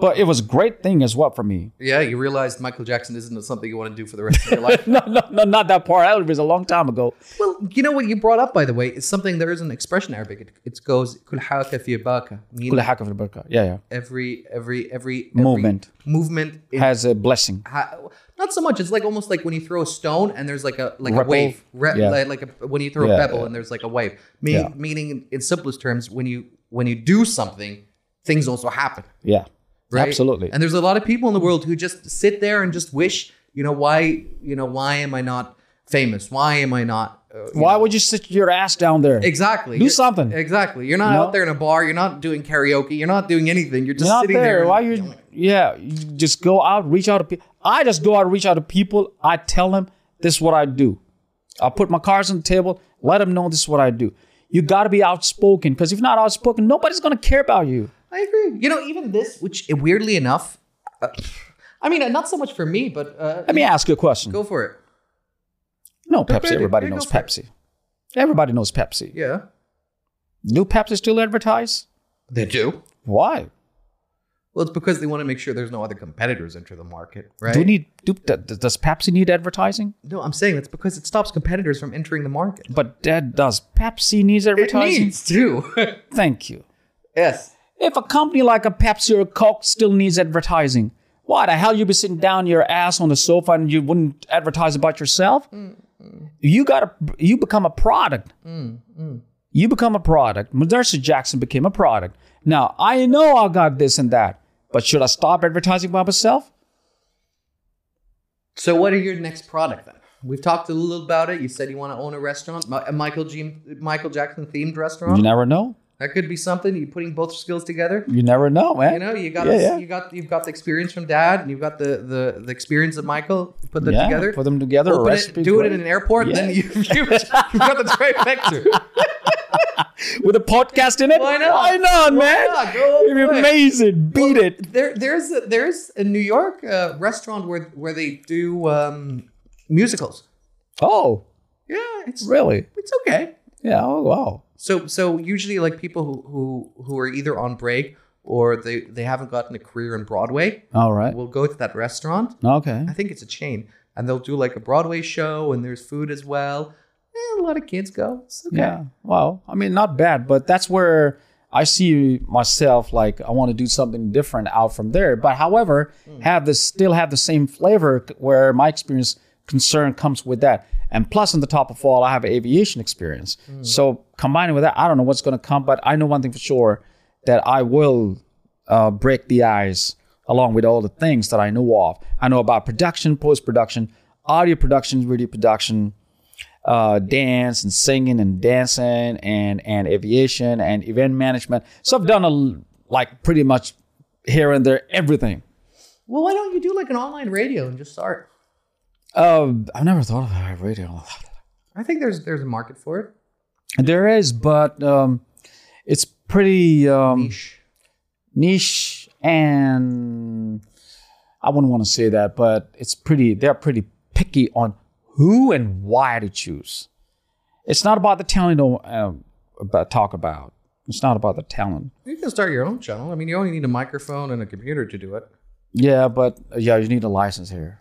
But it was a great thing as well for me. Yeah, you realized Michael Jackson isn't something you want to do for the rest of your life. no, no, no, not that part. That was a long time ago. Well, you know what you brought up, by the way, is something there is an expression in Arabic. It, it goes kulhaka fi barka. Kulhaka fi barka. Yeah, yeah. Every, every, every, movement. Movement in, has a blessing. Ha, not so much. It's like almost like when you throw a stone and there's like a like Ripple. a wave, Re, yeah. like, like a, when you throw yeah, a pebble yeah. and there's like a wave. Me, meaning, in simplest terms, when you when you do something, things also happen. Yeah. Right? Absolutely. And there's a lot of people in the world who just sit there and just wish, you know, why, you know, why am I not famous? Why am I not? Uh, Why know- would you sit your ass down there? Exactly. Do You're- something. Exactly. You're not know? out there in a bar. You're not doing karaoke. You're not doing anything. You're just You're sitting there. there. Why you? Yeah, you just go out, reach out to people. I just go out, reach out to people. I tell them this is what I do. I put my cards on the table. Let them know this is what I do. You got to be outspoken because if not outspoken, nobody's gonna care about you. I agree. You know, even this, which weirdly enough, uh, I mean, not so much for me, but uh, Let me ask you a question. go for it. no, Pepsi. ready. Everybody knows it. Pepsi. Everybody knows Pepsi. Yeah, Do Pepsi still advertise? they do. Why? Well, it's because they want to make sure there's no other competitors enter the market, right? Do we need? Do, does Pepsi need advertising? no, I'm saying that's because it stops competitors from entering the market. But that does Pepsi needs It advertising? needs to. Thank you. yes. If a company like a Pepsi or a Coke still needs advertising, why the hell you be sitting down your ass on the sofa and you wouldn't advertise about yourself? Mm-hmm. You got to you become a product. Mm-hmm. You become a product. Madarsa Jackson became a product. Now I know I got this and that, but should I stop advertising by myself? So, what are your next product then? We've talked a little about it. You said you want to own a restaurant, a Michael G, Michael Jackson themed restaurant. You never know. that could be something. You putting both skills together. You never know, man. You know, you got Yeah, this- yeah. you got you've got the experience from Dad, and you've got the the, the experience of Michael. Put them yeah, together. Put them together. a Open it, do it in an airport, Yeah. then you, you, you've got the trifecta. with a podcast in it. Why not? Why not, Why man? not? It'd be amazing. Beat Well, it. There, there's a, there's a New York uh, restaurant where where they do um, musicals. Oh, Yeah, it's really? it's okay. Yeah. Oh, wow. So so usually like people who who who are either on break or they they haven't gotten a career in Broadway All right. will go to that restaurant. Okay. I think it's a chain, and they'll do like a Broadway show, and there's food as well. Eh, a lot of kids go. Okay. Yeah. Well, I mean, not bad, but that's where I see myself. Like, I want to do something different out from there. But however, have this still have the same flavor where my experience concern comes with that. And plus, on the top of all, I have aviation experience. So combining with that, I don't know what's going to come, but I know one thing for sure that I will uh, break the ice along with all the things that I know of. I know about production, post production, audio production, video production, uh, dance and singing and dancing and and aviation and event management. So I've done a like pretty much here and there everything. Well, why don't you do like an online radio and just start? Uh, I've never thought about radio. I think there's there's a market for it. There is, but um, it's pretty um, Niche. niche and I wouldn't want to say that, but it's pretty. They're pretty picky on who and why to choose. It's not about the talent. Um, about talk about. It's not about the talent. You can start your own channel. I mean, you only need a microphone and a computer to do it. Yeah, but uh, yeah, you need a license here.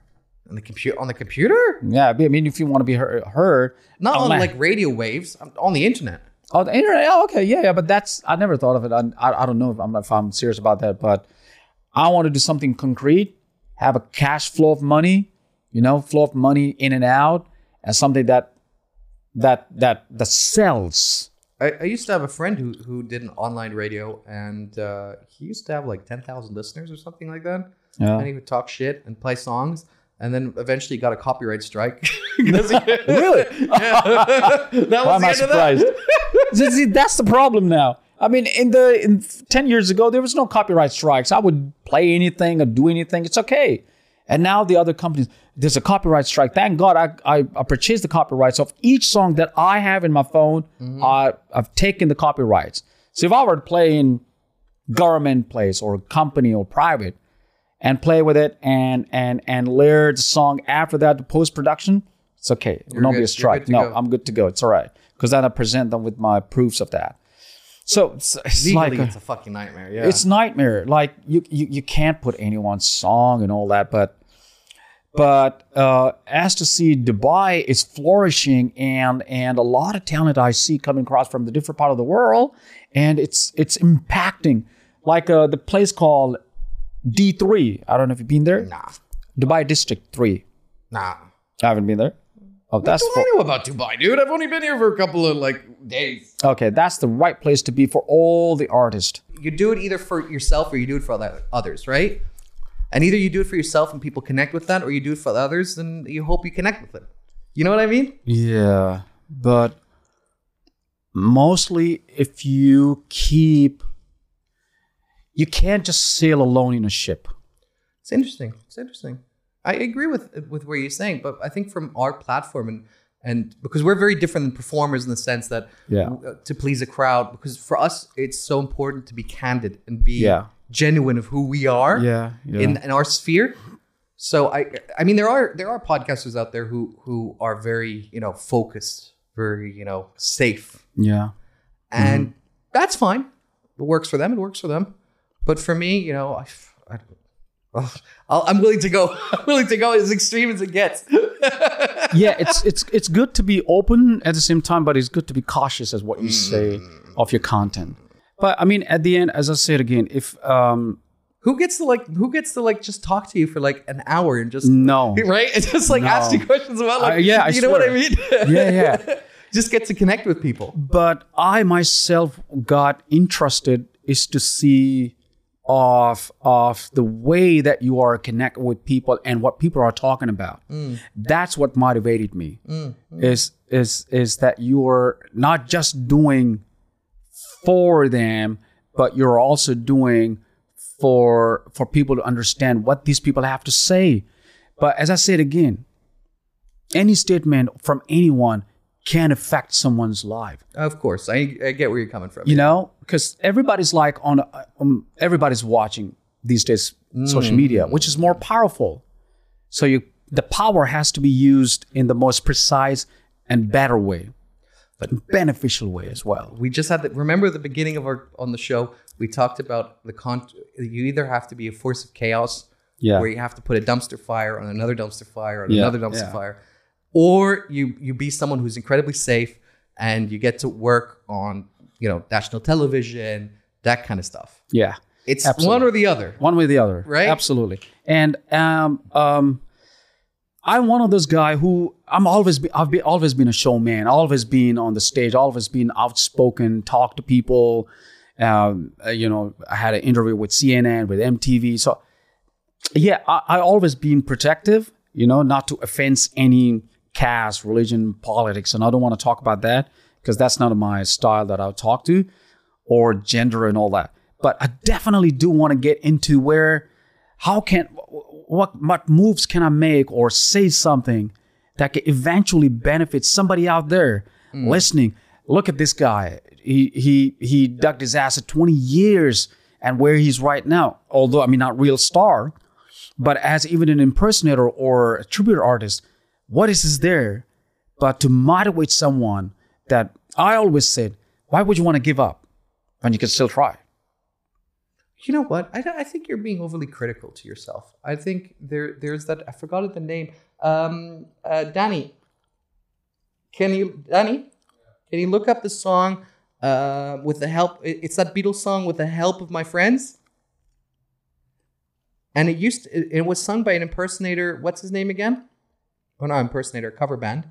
On the computer, on the computer, Yeah, I mean, if you want to be heard, heard not on Online. like radio waves, on- on the internet. Oh, the internet. Oh, okay, yeah, yeah. But that's I never thought of it. I, I, I don't know if I'm if I'm serious about that, but I want to do something concrete, have a cash flow of money, you know, flow of money in and out, and something that that that that sells. I, I used to have a friend who who did an online radio, and uh, he used to have like ten thousand listeners or something like that. Yeah. And he would talk shit and play songs, and then eventually got a copyright strike. Really? that was Why am the I that. surprised? See, see, that's the problem now. I mean, in the in ten years ago, there was no copyright strikes. I would play anything or do anything. It's okay. And now the other companies, there's a copyright strike. Thank God I, I, I purchased the copyrights of each song that I have in my phone. Mm-hmm. I, I've taken the copyrights. So if I were to play in government place or company or private and play with it and and and layer the song after that to post production, it's okay. It not be a strike. No, go. I'm good to go. It's all right because then I present them with my proofs of that. So it's, it's Legally, like a- it's a fucking nightmare. Yeah, it's nightmare. Like you, you you can't put anyone's song and all that, but but uh, as to see Dubai is flourishing and and a lot of talent I see coming across from the different part of the world, and it's it's impacting. Like uh, the place called D3. I don't know if you've been there. nah, Dubai District Three. nah. I haven't been there. Oh, that's What do I know about Dubai, dude? I've only been here for a couple of like days. okay. That's the right place to be for all the artists. You do it either for yourself or you do it for other- others, right? And either you do it for yourself and people connect with that, or you do it for others and you hope you connect with it. You know what I mean? Yeah, but mostly if you keep, you can't just sail alone in a ship. It's interesting. It's interesting. I agree with with what you're saying, but I think from our platform and and because we're very different than performers in the sense that Yeah. uh, to please a crowd. Because for us, it's so important to be candid and be Yeah. Genuine of who we are. Yeah, yeah. In, in our sphere. So I I mean there are there are podcasters out there who who are very you know focused, very you know safe, Yeah, mm-hmm. and that's fine. It works for them. It works for them. But for me, you know, I, I I'll, I'm willing to go. I'm willing to go as extreme as it gets. yeah. It's it's it's good to be open at the same time, but it's good to be cautious as what you mm. say of your content. But I mean, at the end, as I said again, if um who gets to like? Who gets to like just talk to you for like an hour and just no, right? And just like No. ask you questions about like Uh, yeah, I you know what I mean? yeah, yeah. just get to connect with people. but I myself got interested is to see of of the way that you are connected with people and what people are talking about. That's what motivated me. Is is is that you're not just doing for them, but you're also doing for for people to understand what these people have to say. But as I said again, any statement from anyone can affect someone's life. Of course, I, I get where you're coming from. you know because everybody's like on um, everybody's watching these days social media which is more powerful. So you the power has to be used in the most precise and better way but beneficial way as well we just had the, remember the beginning of our on the show we talked about the con you either have to be a force of chaos Yeah. where you have to put a dumpster fire on another dumpster fire on Yeah, another dumpster yeah. fire or you you be someone who's incredibly safe and you get to work on you know national television that kind of stuff yeah it's Absolutely. one or the other one way or the other Right? absolutely and um um i'm one of those guy who i'm always be, i've been always been a showman always been on the stage always been outspoken talk to people. Um uh, you know i had an interview with cnn with mtv so yeah i, I always been protective you know not to offense any caste religion politics. And i don't want to talk about that because that's not my style that i'll talk to or gender and all that. But i definitely do want to get into where how can what what moves can i make or say something that can eventually benefit somebody out there hmm. listening. Look at this guy. He he he dug his ass at 20 years and where he's right now. Although I mean not real star, but as even an impersonator or a tribute artist, what is this there but to motivate someone that I always said, why would you want to give up when you can still try? You know what? I, I think you're being overly critical to yourself. I think there there's that I forgot the name. Um, uh, Danny, can you Danny? Can you look up the song uh, with the help? It's that Beatles song with the help of my friends. And it used it, it was sung by an impersonator. What's his name again? Oh no, impersonator cover band.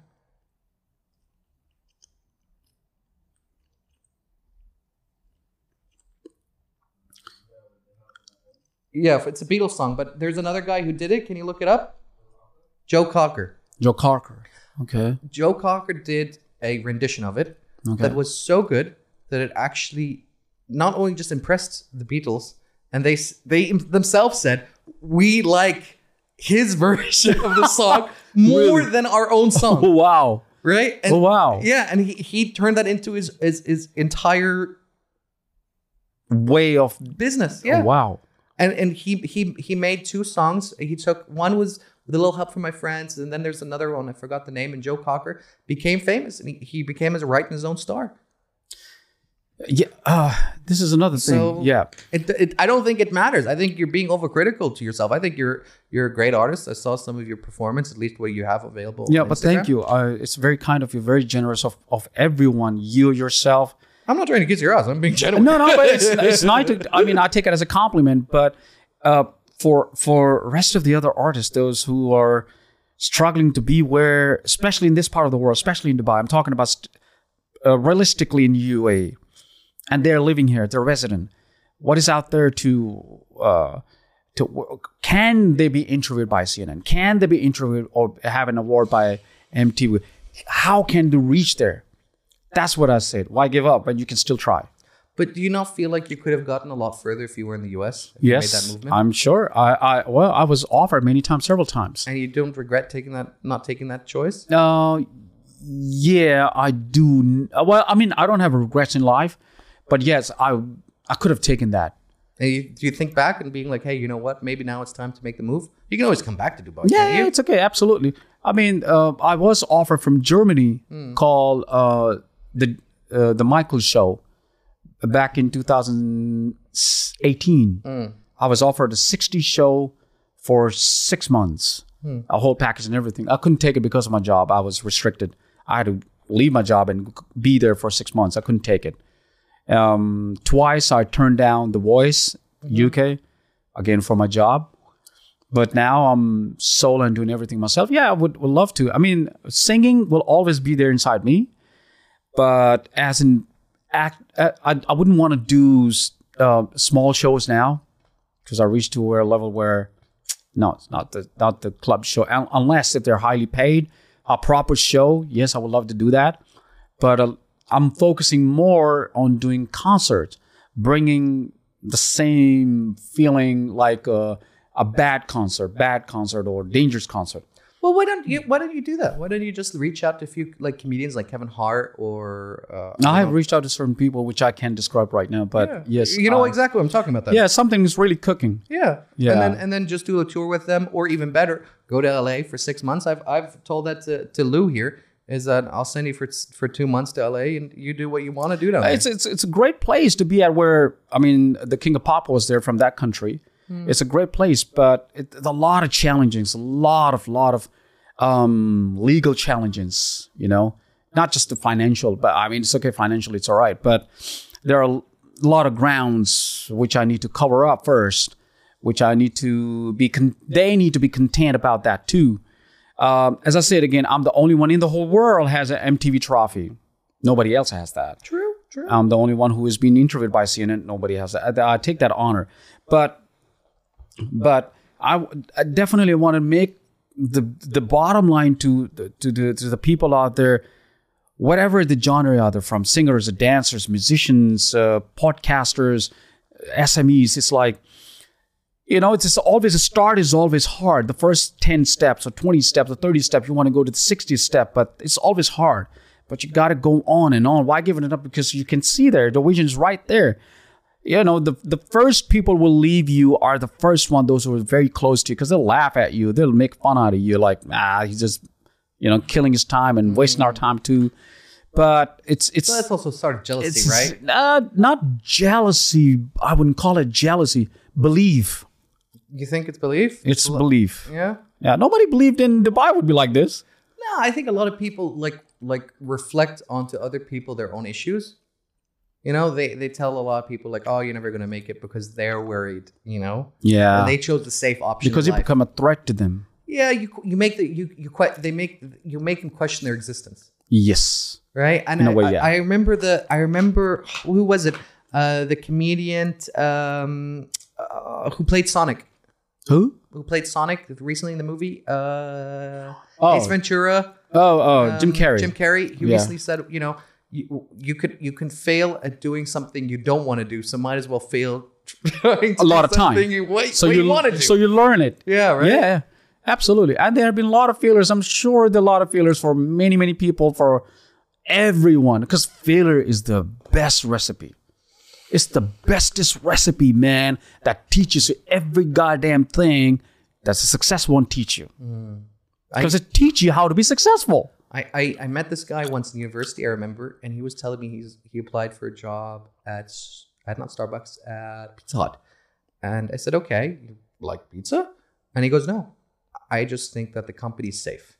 Yeah, it's a Beatles song, but there's another guy who did it. Can you look it up? Joe Cocker. Joe Cocker. Okay. Joe Cocker did a rendition of it Okay. that was so good that it actually not only just impressed the Beatles, and they they themselves said we like his version of the song more Really? than our own Oh, song, wow. right? And, Oh, wow. Yeah, and he, he turned that into his his, his entire Way of. business. Yeah, Oh, wow. And and he he he made two songs. He took one was with a little help from my friends, and then there's another one I forgot the name. And Joe Cocker became famous, and he, he became as a writing his own star. Yeah. Uh, this is another thing. So- yeah. It, it I don't think it matters. I think you're being overcritical to yourself. I think you're you're a great artist. I saw some of your performance, at least what you have available. Yeah, but Instagram. thank you. Uh, it's very kind of you, very generous of, of everyone, you yourself. I'm not trying to get your ass. I'm being genuine. No, no, but it's, it's nice. To, I mean, I take it as a compliment. But uh, for for rest of the other artists, those who are struggling to be where, especially in this part of the world, especially in Dubai, I'm talking about st- uh, realistically in UAE, and they're living here, they're resident. What is out there to uh, to can they be interviewed by CNN? Can they be interviewed or have an award by MTV? How can they reach there? That's what I said. Why give up when you can still try? But do you not feel like you could have gotten a lot further if you were in the US? If you Yes, made that movement, I'm sure. I, I well, I was offered many times, several times. and you don't regret taking that, not taking that choice. Uh, yeah, I do. Well, I mean, I don't have regrets in life, but yes, I I could have taken that. And you, do you think back and being like, hey, you know what? Maybe now it's time to make the move. You can always come back to Dubai. Yeah, it's okay, absolutely. I mean, uh, I was offered from Germany called uh, the uh, the Michael Show back in 2018. I was offered a 60 show for six months, a whole package and everything. I couldn't take it because of my job. I was restricted. I had to leave my job and be there for six months. I couldn't take it. Um, twice I turned down The Voice UK again for my job but now I'm solo and doing everything myself. Yeah, I would, would love to. I mean, singing will always be there inside me, but as an act, uh, I, I wouldn't want to do uh, small shows now because I reached to a level where no, it's not the not the club show un- unless if they're highly paid, a proper show. Yes, I would love to do that, but uh, I'm focusing more on doing concerts, bringing the same feeling like a, a bad concert, bad concert or dangerous concert. Well, why don't you? Why don't you do that? Why don't you just reach out to a few like comedians like Kevin Hart or? Uh, Now, I have reached out to certain people which I can't describe right now, but Yeah. yes, you know uh, exactly what I'm talking about. That. Yeah, something is really cooking. Yeah. Yeah. And then and then just do a tour with them, or even better, go to LA for six months. I've I've told that to, to Lou here is that I'll send you for for two months to LA and you do what you want to do down there. It's it's it's a great place to be at. Where I mean, the King of Pop was there from that country. It's a great place, but it, a lot of challenges, a lot of lot of um, legal challenges. You know, not just the financial, but I mean, it's okay financially, it's all right. But there are a lot of grounds which I need to cover up first, which I need to be. Con- they need to be content about that too. Um, as I said again, I'm the only one in the whole world has an MTV trophy. Nobody else has that. true, true. I'm the only one who has been interviewed by CNN. Nobody has that. I, I take that honor, but but I, definitely want to make the the bottom line to the, to the to the people out there, whatever the genre are, they're from singers, dancers, musicians, uh, podcasters, SMEs. It's like you know, it's just always a start is always hard. The first 10 steps or 20 steps or 30 steps, you want to go to the 60th step, but it's always hard. But you got to go on and on. Why giving it up? Because you can see there, the vision's right there. You know, the, the first people will leave you are the first one, those who are very close to you, because they'll laugh at you. They'll make fun out of you. Like, ah, he's just, you know, killing his time and wasting our time too. But it's, it's, So that's also sort of jealousy, it's right? Uh, not jealousy. I wouldn't call it jealousy. Belief. You think it's belief? It's belief. yeah. Yeah, nobody believed in Dubai would be like this. No, I think a lot of people like like reflect onto other people their own issues. You know, they they tell a lot of people like, "Oh, you're never gonna make it because they're worried." You know, Yeah, and they chose the safe option because you life. become a threat to them. yeah, you you make the you you que- they make you make them question their existence, Yes. right? And I, way, I- yeah. I, remember the I remember who was it? Uh, the comedian um, uh, who played Sonic. Who? Who played Sonic recently in the movie? Uh, Oh. Ace Ventura. Oh, oh, Jim um, Carrey. Jim Carrey. He Yeah. recently said, you know, you, you could you can fail at doing something you don't want to do, so might as well fail A lot of time. You wait, so you want to do. so you learn it. yeah, right. Yeah, absolutely. And there have been a lot of failures. I'm sure there are a lot of failures for many, many people, for everyone, because failure is the best recipe. It's the bestest recipe, man, that teaches you every goddamn thing that a success won't teach you. Mm. Because it teaches you how to be successful. I, I I met this guy once in university. I remember, and he was telling me he's he applied for a job at at not Starbucks at Pizza Hut, and I said, okay, you like pizza? And he goes, no, I just think that the company's safe,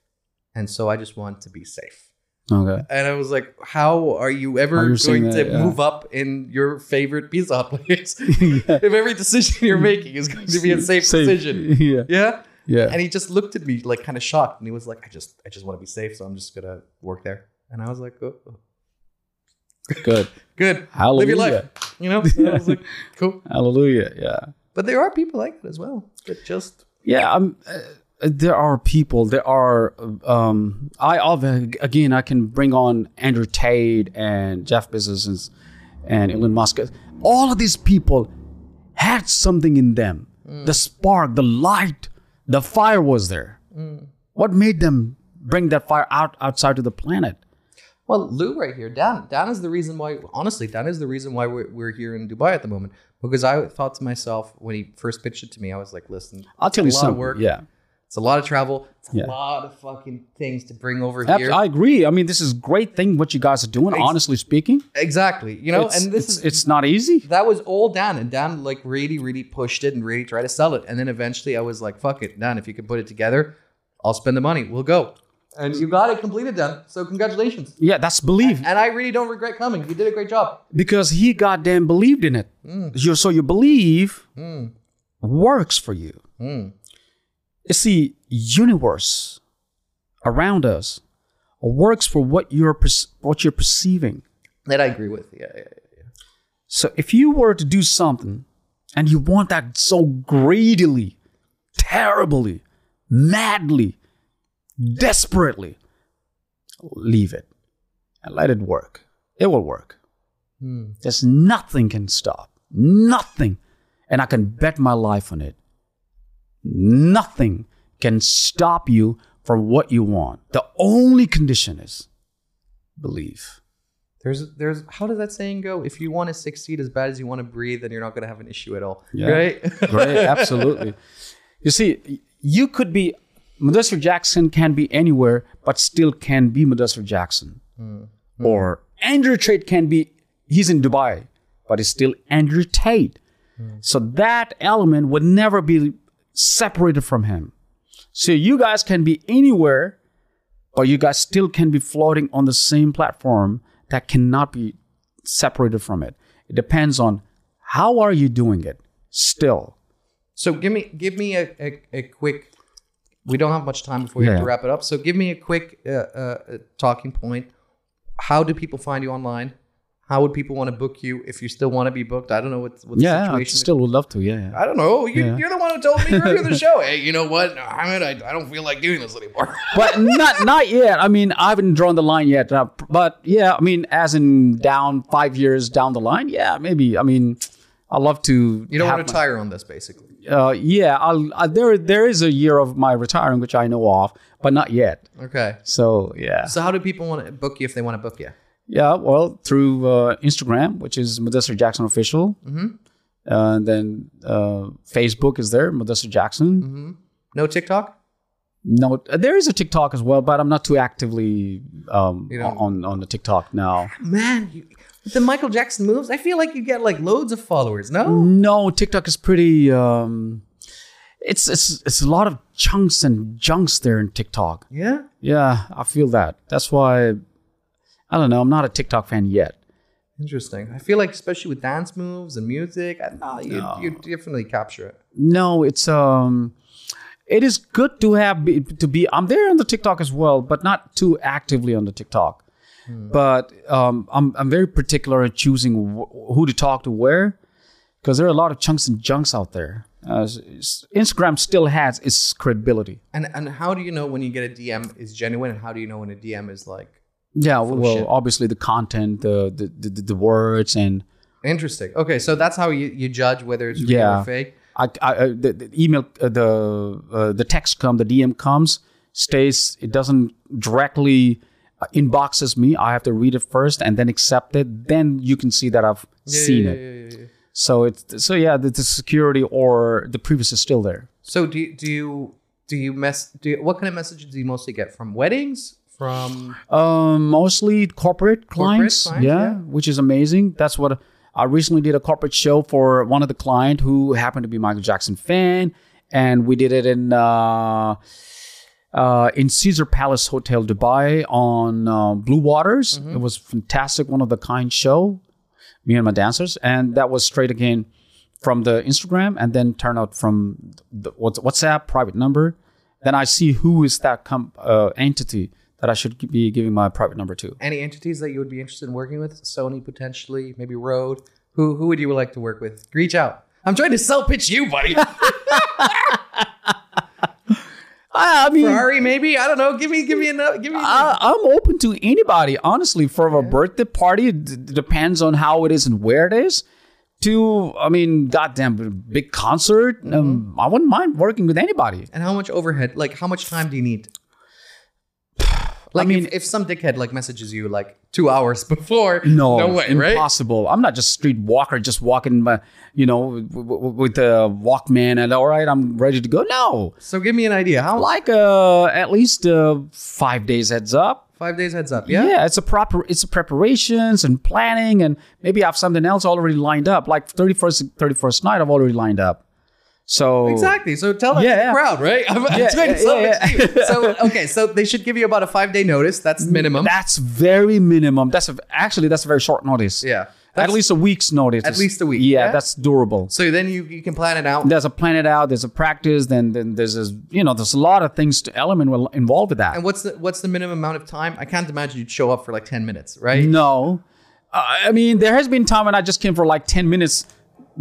and so I just want to be safe. Okay. And I was like, how are you ever Are you saying going to yeah. move up in your favorite pizza Hut place if every decision you're making is going to be a safe, decision? Yeah. Yeah. Yeah. And he just looked at me like kind of shocked, and he was like, "I just, I just want to be safe, so I'm just gonna work there." And I was like, "Oh, oh, Good. good, Hallelujah. live your life," you know. So I was like, "Cool." Hallelujah. Yeah. But there are people like that as well. That just Yeah, um, uh, there are people. There are. Um, I of again, I can bring on Andrew Tate and Jeff Bezos and, and Elon Musk. All of these people had something in them. The spark, the light, the fire was there. Mm. What made them bring that fire out outside to the planet? well, Lou right here, Dan. Dan is the reason why. Honestly, Dan is the reason why we're, we're here in Dubai at the moment. Because I thought to myself when he first pitched it to me, I was like, "Listen, I'll tell you it's a lot something. of work. Yeah, It's a lot of travel. It's a Yeah. lot of fucking things to bring over here." I agree. I mean, this is a great thing what you guys are doing. honestly speaking, exactly. You know, it's, and this it's, is it's not easy. that was all Dan, and Dan like really, really pushed it and really tried to sell it. And then eventually, I was like, "Fuck it, Dan. If you can put it together, I'll spend the money. We'll go." And you got it completed, Dan. So congratulations. Yeah, that's belief. And I really don't regret coming. You did a great job. because he goddamn believed in it. Mm. You- so your belief mm. works for you. Mm. You see, universe around us works for what you're perce- what you're perceiving. That I agree with. Yeah, yeah, yeah. So if you were to do something and you want that so greedily, terribly, madly, desperately, leave it and let it work. It will work. Hmm. There's nothing can stop. Nothing. And I can bet my life on it. Nothing can stop you from what you want. The only condition is believe. There's, there's. How does that saying go? If you want to succeed as bad as you want to breathe, then you're not going to have an issue at all. Yeah. Right? Great, absolutely. You see, you could be Mudassir Jackson can be anywhere, but still can be Mudassir Jackson. Hmm, hmm. Or Andrew Tate can be he's in Dubai, but he's still Andrew Tate. Hmm. So that element would never be separated from him. So you guys can be anywhere, but you guys still can be floating on the same platform that cannot be separated from it. It depends on how are you doing it still. So give me give me a, a, a quick. We don't have much time before we have to wrap it up. So give me a quick uh, uh, talking point. How do people find you online? How would people want to book you if you still want to be booked? I don't know what, what the Yeah, I still would love to. Yeah, yeah. I don't know. You, Yeah. You're the one who told me earlier the show. Hey, you know what? I mean, I, I don't feel like doing this anymore. but not not yet. I mean, I haven't drawn the line yet. Uh, but yeah, I mean, as in down five years down the line, yeah, maybe. I mean, I love to. You don't want to my- retire on this, basically. uh, yeah, I'll, I, there there is a year of my retiring which I know of, but not yet. Okay. So yeah, So how do people want to book you if they want to book you? Yeah. Well, through uh, Instagram, which is Modesto Jackson official, mm-hmm. uh, and then uh, Facebook is there, Modesto Jackson. No TikTok? No, there is a TikTok as well, but I'm not too actively um, You don't- on on the TikTok now. Man, you, the Michael Jackson moves, I feel like you get like loads of followers. No? No, TikTok is pretty. Um, it's it's it's a lot of chunks and junks there in TikTok. Yeah. Yeah, I feel that. That's why I don't know. I'm not a TikTok fan yet. Interesting. I feel like especially with dance moves and music, I know you you definitely capture it. No, it's um, it is good to have be, to be. I'm there on the TikTok as well, but not too actively on the TikTok. But um, I'm I'm very particular in choosing wh- who to talk to where, because there are a lot of chunks and junks out there. Uh, Instagram still has its credibility. And and how do you know when you get a DM is genuine, and how do you know when a DM is like Yeah, well, shit. obviously the content, the the, the the words, and interesting? Okay, so that's how you, you judge whether it's real Yeah. or fake. I, I uh, the, the email, uh, the uh, the text come, the DM comes, stays. It doesn't directly uh, inboxes me. I have to read it first and then accept it. Then you can see that I've seen yeah, it. yeah, yeah. So it's so yeah, the, the security or the previous is still there. So do you, do you do you mess do you, what kind of messages do you mostly get from weddings? From Um, mostly corporate clients, clients, yeah, yeah. which is amazing. That's what I recently did a corporate show for one of the client who happened to be Michael Jackson fan, and we did it in uh, uh, in Caesar Palace Hotel Dubai on uh, Blue Waters. Mm-hmm. It was fantastic, one of the kind show. Me and my dancers, and that was straight again from the Instagram, and then turn out from the what's WhatsApp private number. Then I see who is that com- uh, entity that I should be giving my private number to. any entities that you would be interested in working with? Sony potentially, maybe Rode. Who who would you like to work with? Reach out. I'm trying to sell pitch you, buddy. I mean, Ferrari, maybe. I don't know. Give me give me a give me. I, I'm open to anybody, honestly. For a birthday party, it d- depends on how it is and where it is. To, I mean, goddamn big concert. Um, I wouldn't mind working with anybody. and how much overhead? Like, how much time do you need? Like, mean- if, if some dickhead like messages you like two hours before, No, no way, right? impossible. I'm not just street walker, just walking, my, you know, w- w- with the Walkman and all right, I'm ready to go. No, So give me an idea. How like uh, at least uh, five days heads up. five days heads up? Yeah. Yeah, it's a proper it's a preparations and planning and maybe I have something else already lined up. Like 31st 31st night I've already lined up. So Exactly. So tell that Yeah, to the yeah. crowd, right? I'm, I'm Yeah, trying to yeah, it to. So okay, so they should give you about a five day notice. That's minimum. That's very minimum. That's a, actually that's a very short notice. yeah. At least a week's notice. At least a week, Yeah, yeah? that's durable. So then you you can plan it out. There's a plan it out, there's a practice, then then there's a, you know, there's a lot of things to element will involved with that. And what's the what's the minimum amount of time? I can't imagine you'd show up for like ten minutes, right? No. Uh, I mean, there has been time when I just came for like 10 minutes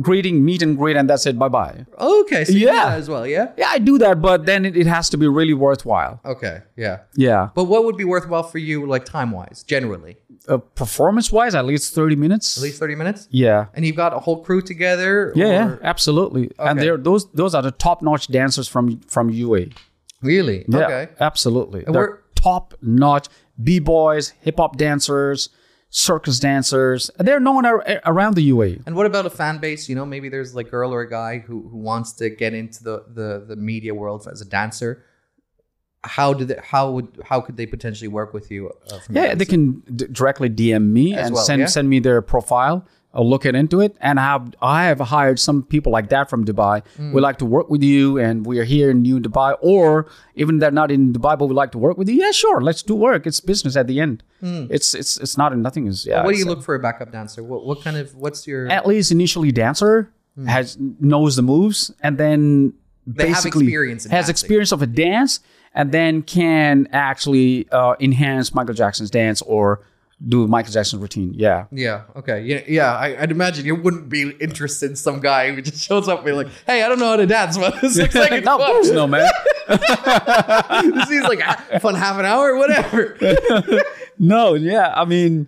greeting, meet and greet, and that's it. Bye bye. Okay, so you do Yeah. that as well, yeah. Yeah, I do that, but then it, it has to be really worthwhile. Okay, yeah. Yeah. But what would be worthwhile for you, like time wise, generally? Uh, performance wise, at least 30 minutes. At least thirty minutes. Yeah. And you've got a whole crew together. Yeah, yeah, absolutely. And Okay. they're those those are the top notch dancers from from UA. Really? Yeah, Okay. absolutely. we're- They're top notch b boys, hip hop dancers, circus dancers. They're known ar- around the UA. And what about a fan base? You know, maybe there's like a girl or a guy who, who wants to get into the, the, the media world as a dancer. How did they, how would how could they potentially work with you? Uh, from Yeah, they can d- directly DM me As and well, send yeah? send me their profile. I'll look into it, and I have I have hired some people like that from Dubai. Hmm. We like to work with you, and we are here in New Dubai, or even they're not in Dubai, but we like to work with you. Yeah, sure, let's do work. It's business at the end. It's it's it's not nothing is yeah. What do you look for a backup dancer? What what kind of what's your at least initially dancer has knows the moves and then. They have basically experience in has dancing. experience of a dance and then can actually uh, enhance Michael Jackson's dance or do Michael Jackson's routine. Yeah. Yeah. Okay. Yeah. Yeah. I, I'd imagine you wouldn't be interested in some guy who just shows up and be like, "Hey, I don't know how to dance, but this looks like it's no, course no, man. this seems like a fun half an hour, whatever." no, yeah. I mean,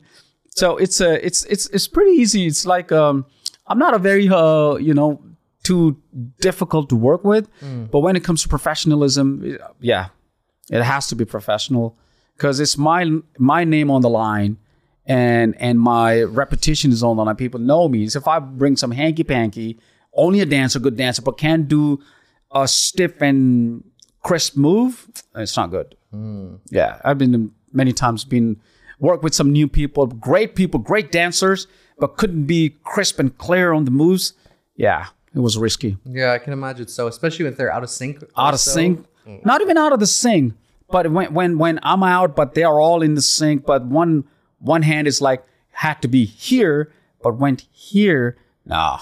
so it's a it's it's it's pretty easy. It's like um, I'm not a very uh, you know too difficult to work with. But when it comes to professionalism, yeah, it has to be professional because it's my my name on the line, and and my reputation is on the line. People know me. So if I bring some hanky panky, only a dancer, good dancer, but can't do a stiff and crisp move, it's not good. Hmm. Yeah, I've been many times been work with some new people, great people, great dancers, but couldn't be crisp and clear on the moves. Yeah, it was risky. Yeah, I can imagine so, especially if they're out of sync. Out of sync, mm. not even out of the sync, but when when when I'm out, but they are all in the sink, but one one hand is like had to be here, but went here. Nah,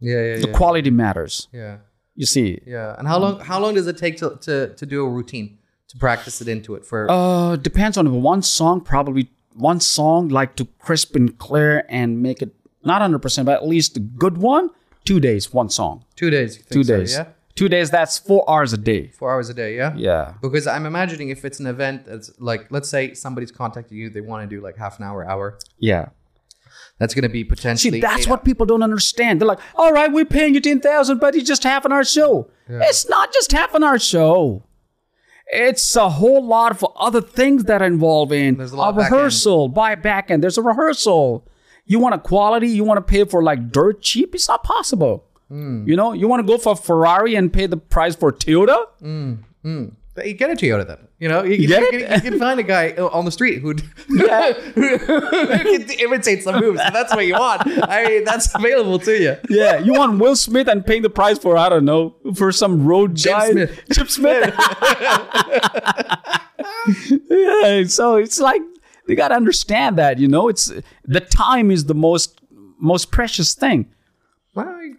Yeah, yeah, the yeah. quality matters. yeah. You see, Yeah. And how long how long does it take to, to, to do a routine? To practice it into it for Uh, depends on one song. Probably one song, like to crisp and clear and make it not hundred percent, but at least a good one. Two days, one song. two days. Two so, days. yeah. Two days. That's four hours a day. Four hours a day, yeah? Yeah. Because I'm imagining if it's an event that's like let's say somebody's contacting you, they want to do like half an hour, hour. Yeah. That's gonna be potentially See, that's what people don't understand. They're like, "All right, we're paying you ten thousand, but it's just half an hour show." It's not just half an hour show. It's a whole lot of other things that are involved in There's a a back end. rehearsal. By back end, there's a rehearsal. You want a quality, you want to pay for like dirt cheap. It's not possible. Hmm. You know, you want to go for Ferrari and pay the price for Toyota. Mm, mm. But you get a Toyota then. You know, you, you, can, you can find a guy uh, on the street who'd who can imitate some moves. That's what you want. I mean, that's available to you. Yeah, you want Will Smith and paying the price for I don't know for some road giant Smith. Chip Smith. yeah, so it's like they gotta understand that you know it's the time is the most most precious thing.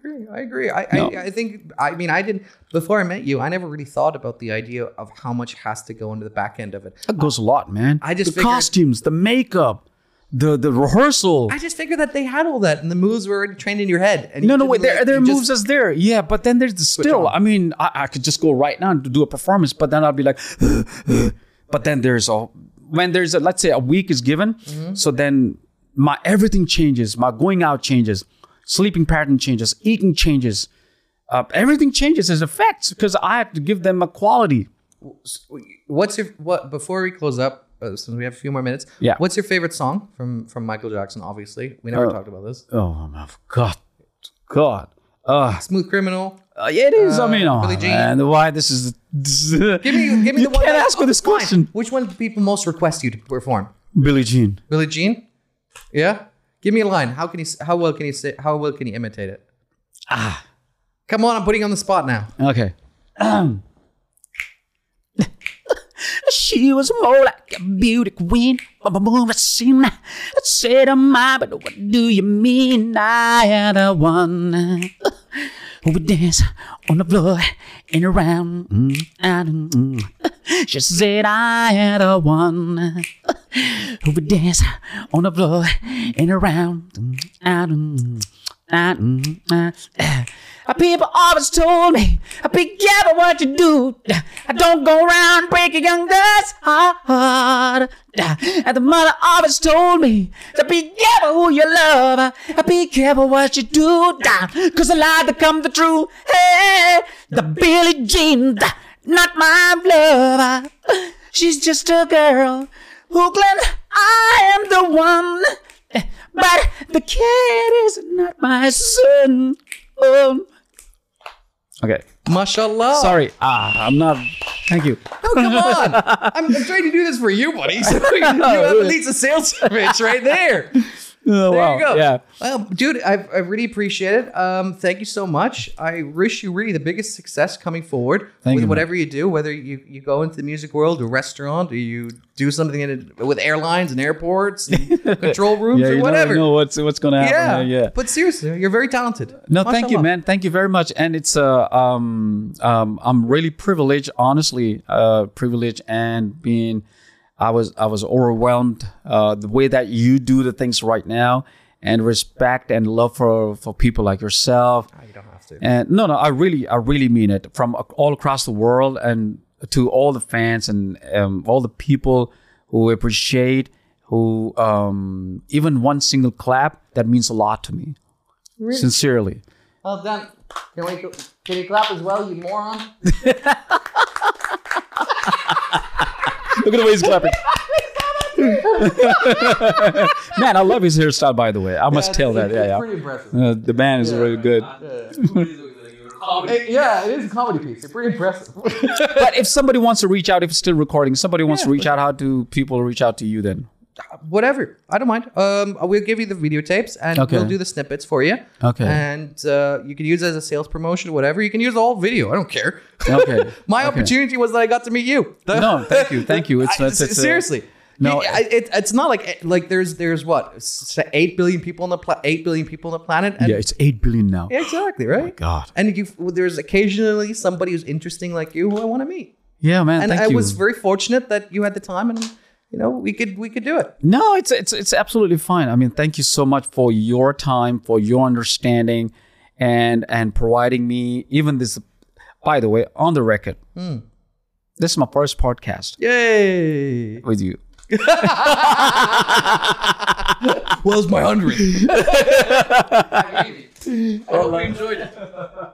Agree. I agree. I, No. I, I think, I mean, I didn't, before I met you, I never really thought about the idea of how much has to go into the back end of it. That goes a lot, man. I just the figured- costumes, the makeup, the the rehearsal. I just figured that they had all that and the moves were already trained in your head. And no, you no, wait. There, there are moves as there. Yeah, but then there's the still. on. I mean, I, I could just go right now to do a performance, but then I'll be like, but then there's a when there's a let's say a week is given, Mm-hmm. so then my everything changes. My going out changes, sleeping pattern changes, eating changes. Uh, everything changes as effects because I have to give them a quality. What's your, what, before we close up, uh, since we have a few more minutes, Yeah. what's your favorite song from, from Michael Jackson, obviously? We never talked about this. Oh my God, God. Uh, Smooth Criminal. uh, yeah, it is. I mean, oh, Billie Jean. man, why this is? This Give me, give me the one. can't that- ask for this fine. question. Which one do people most request you to perform? Billie Jean. Billie Jean? Yeah? Give me a line. How can you, s- how well can you say, how well can you imitate it? Ah. Come on, I'm putting you on the spot now. Okay. she was more like a beauty queen. But scene. Say to my, but what do you mean? I had a one who would dance on the floor and around. Mm, and, mm. She said I had a one who would dance on the floor and around. And, mm, mm, uh, uh, People always told me, I be careful what you do. I don't go around breaking young girls' heart. And the mother always told me to be careful who you love. Be careful what you do. Cause a lie become the truth. Hey, the Billie Jean, not my love. She's just a girl who claims I am the one. But the kid is not my son. Oh. Okay. Mashallah. Sorry. Ah, I'm not. Thank you. Oh, come on. I'm, I'm trying to do this for you, buddy. So you have at least a sales pitch right there. Oh, There wow. you go. Yeah. Well, dude, I, I really appreciate it. Um, thank you so much. I wish you really the biggest success coming forward Thank with you, man. whatever you do, whether you, you go into the music world, a restaurant, or you do something in it with airlines and airports, and control rooms, Yeah, or you whatever. never know what's what's gonna happen. yeah. Yeah. yeah. But seriously, you're very talented. No, thank you, man. Thank you very much. And it's uh um um I'm really privileged, honestly, uh privileged and being I was I was overwhelmed uh the way that you do the things right now and respect and love for for people like yourself. Ah, You don't have to. And no, no, I really, I really mean it. From all across the world and to all the fans and um, all the people who appreciate, who um, even one single clap that means a lot to me. Really? Sincerely, Well done. Can we? Can you clap as well, you moron? Look at the way he's clapping. Man, I love his hairstyle. By the way, I must tell that. Yeah, yeah. Pretty impressive. Uh, the man is really good. It- yeah, it is a comedy piece. It's pretty impressive. But if somebody wants to reach out, if it's still recording, somebody wants to reach out. How do people reach out to you then? Whatever, I don't mind. Um, we'll give you the videotapes and Okay. we'll do the snippets for you. Okay. And uh, you can use it as a sales promotion, whatever. You can use the whole video. I don't care. Okay. My Okay. opportunity was that I got to meet you. No, thank you, thank you. It's, I- it's, it's, seriously. no, it, it, it's not like like there's there's what eight billion people on the pla- eight billion people on the planet. And yeah, it's eight billion now. Exactly right. God. And you, there's occasionally somebody who's interesting like you who I want to meet. Yeah, man. And I you. was very fortunate that you had the time, and you know we could we could do it. No, it's it's it's absolutely fine. I mean, thank you so much for your time, for your understanding, and and providing me even this. By the way, on the record, Hmm. this is my first podcast Yay! with you. Where's my hundred? I hope you enjoyed it.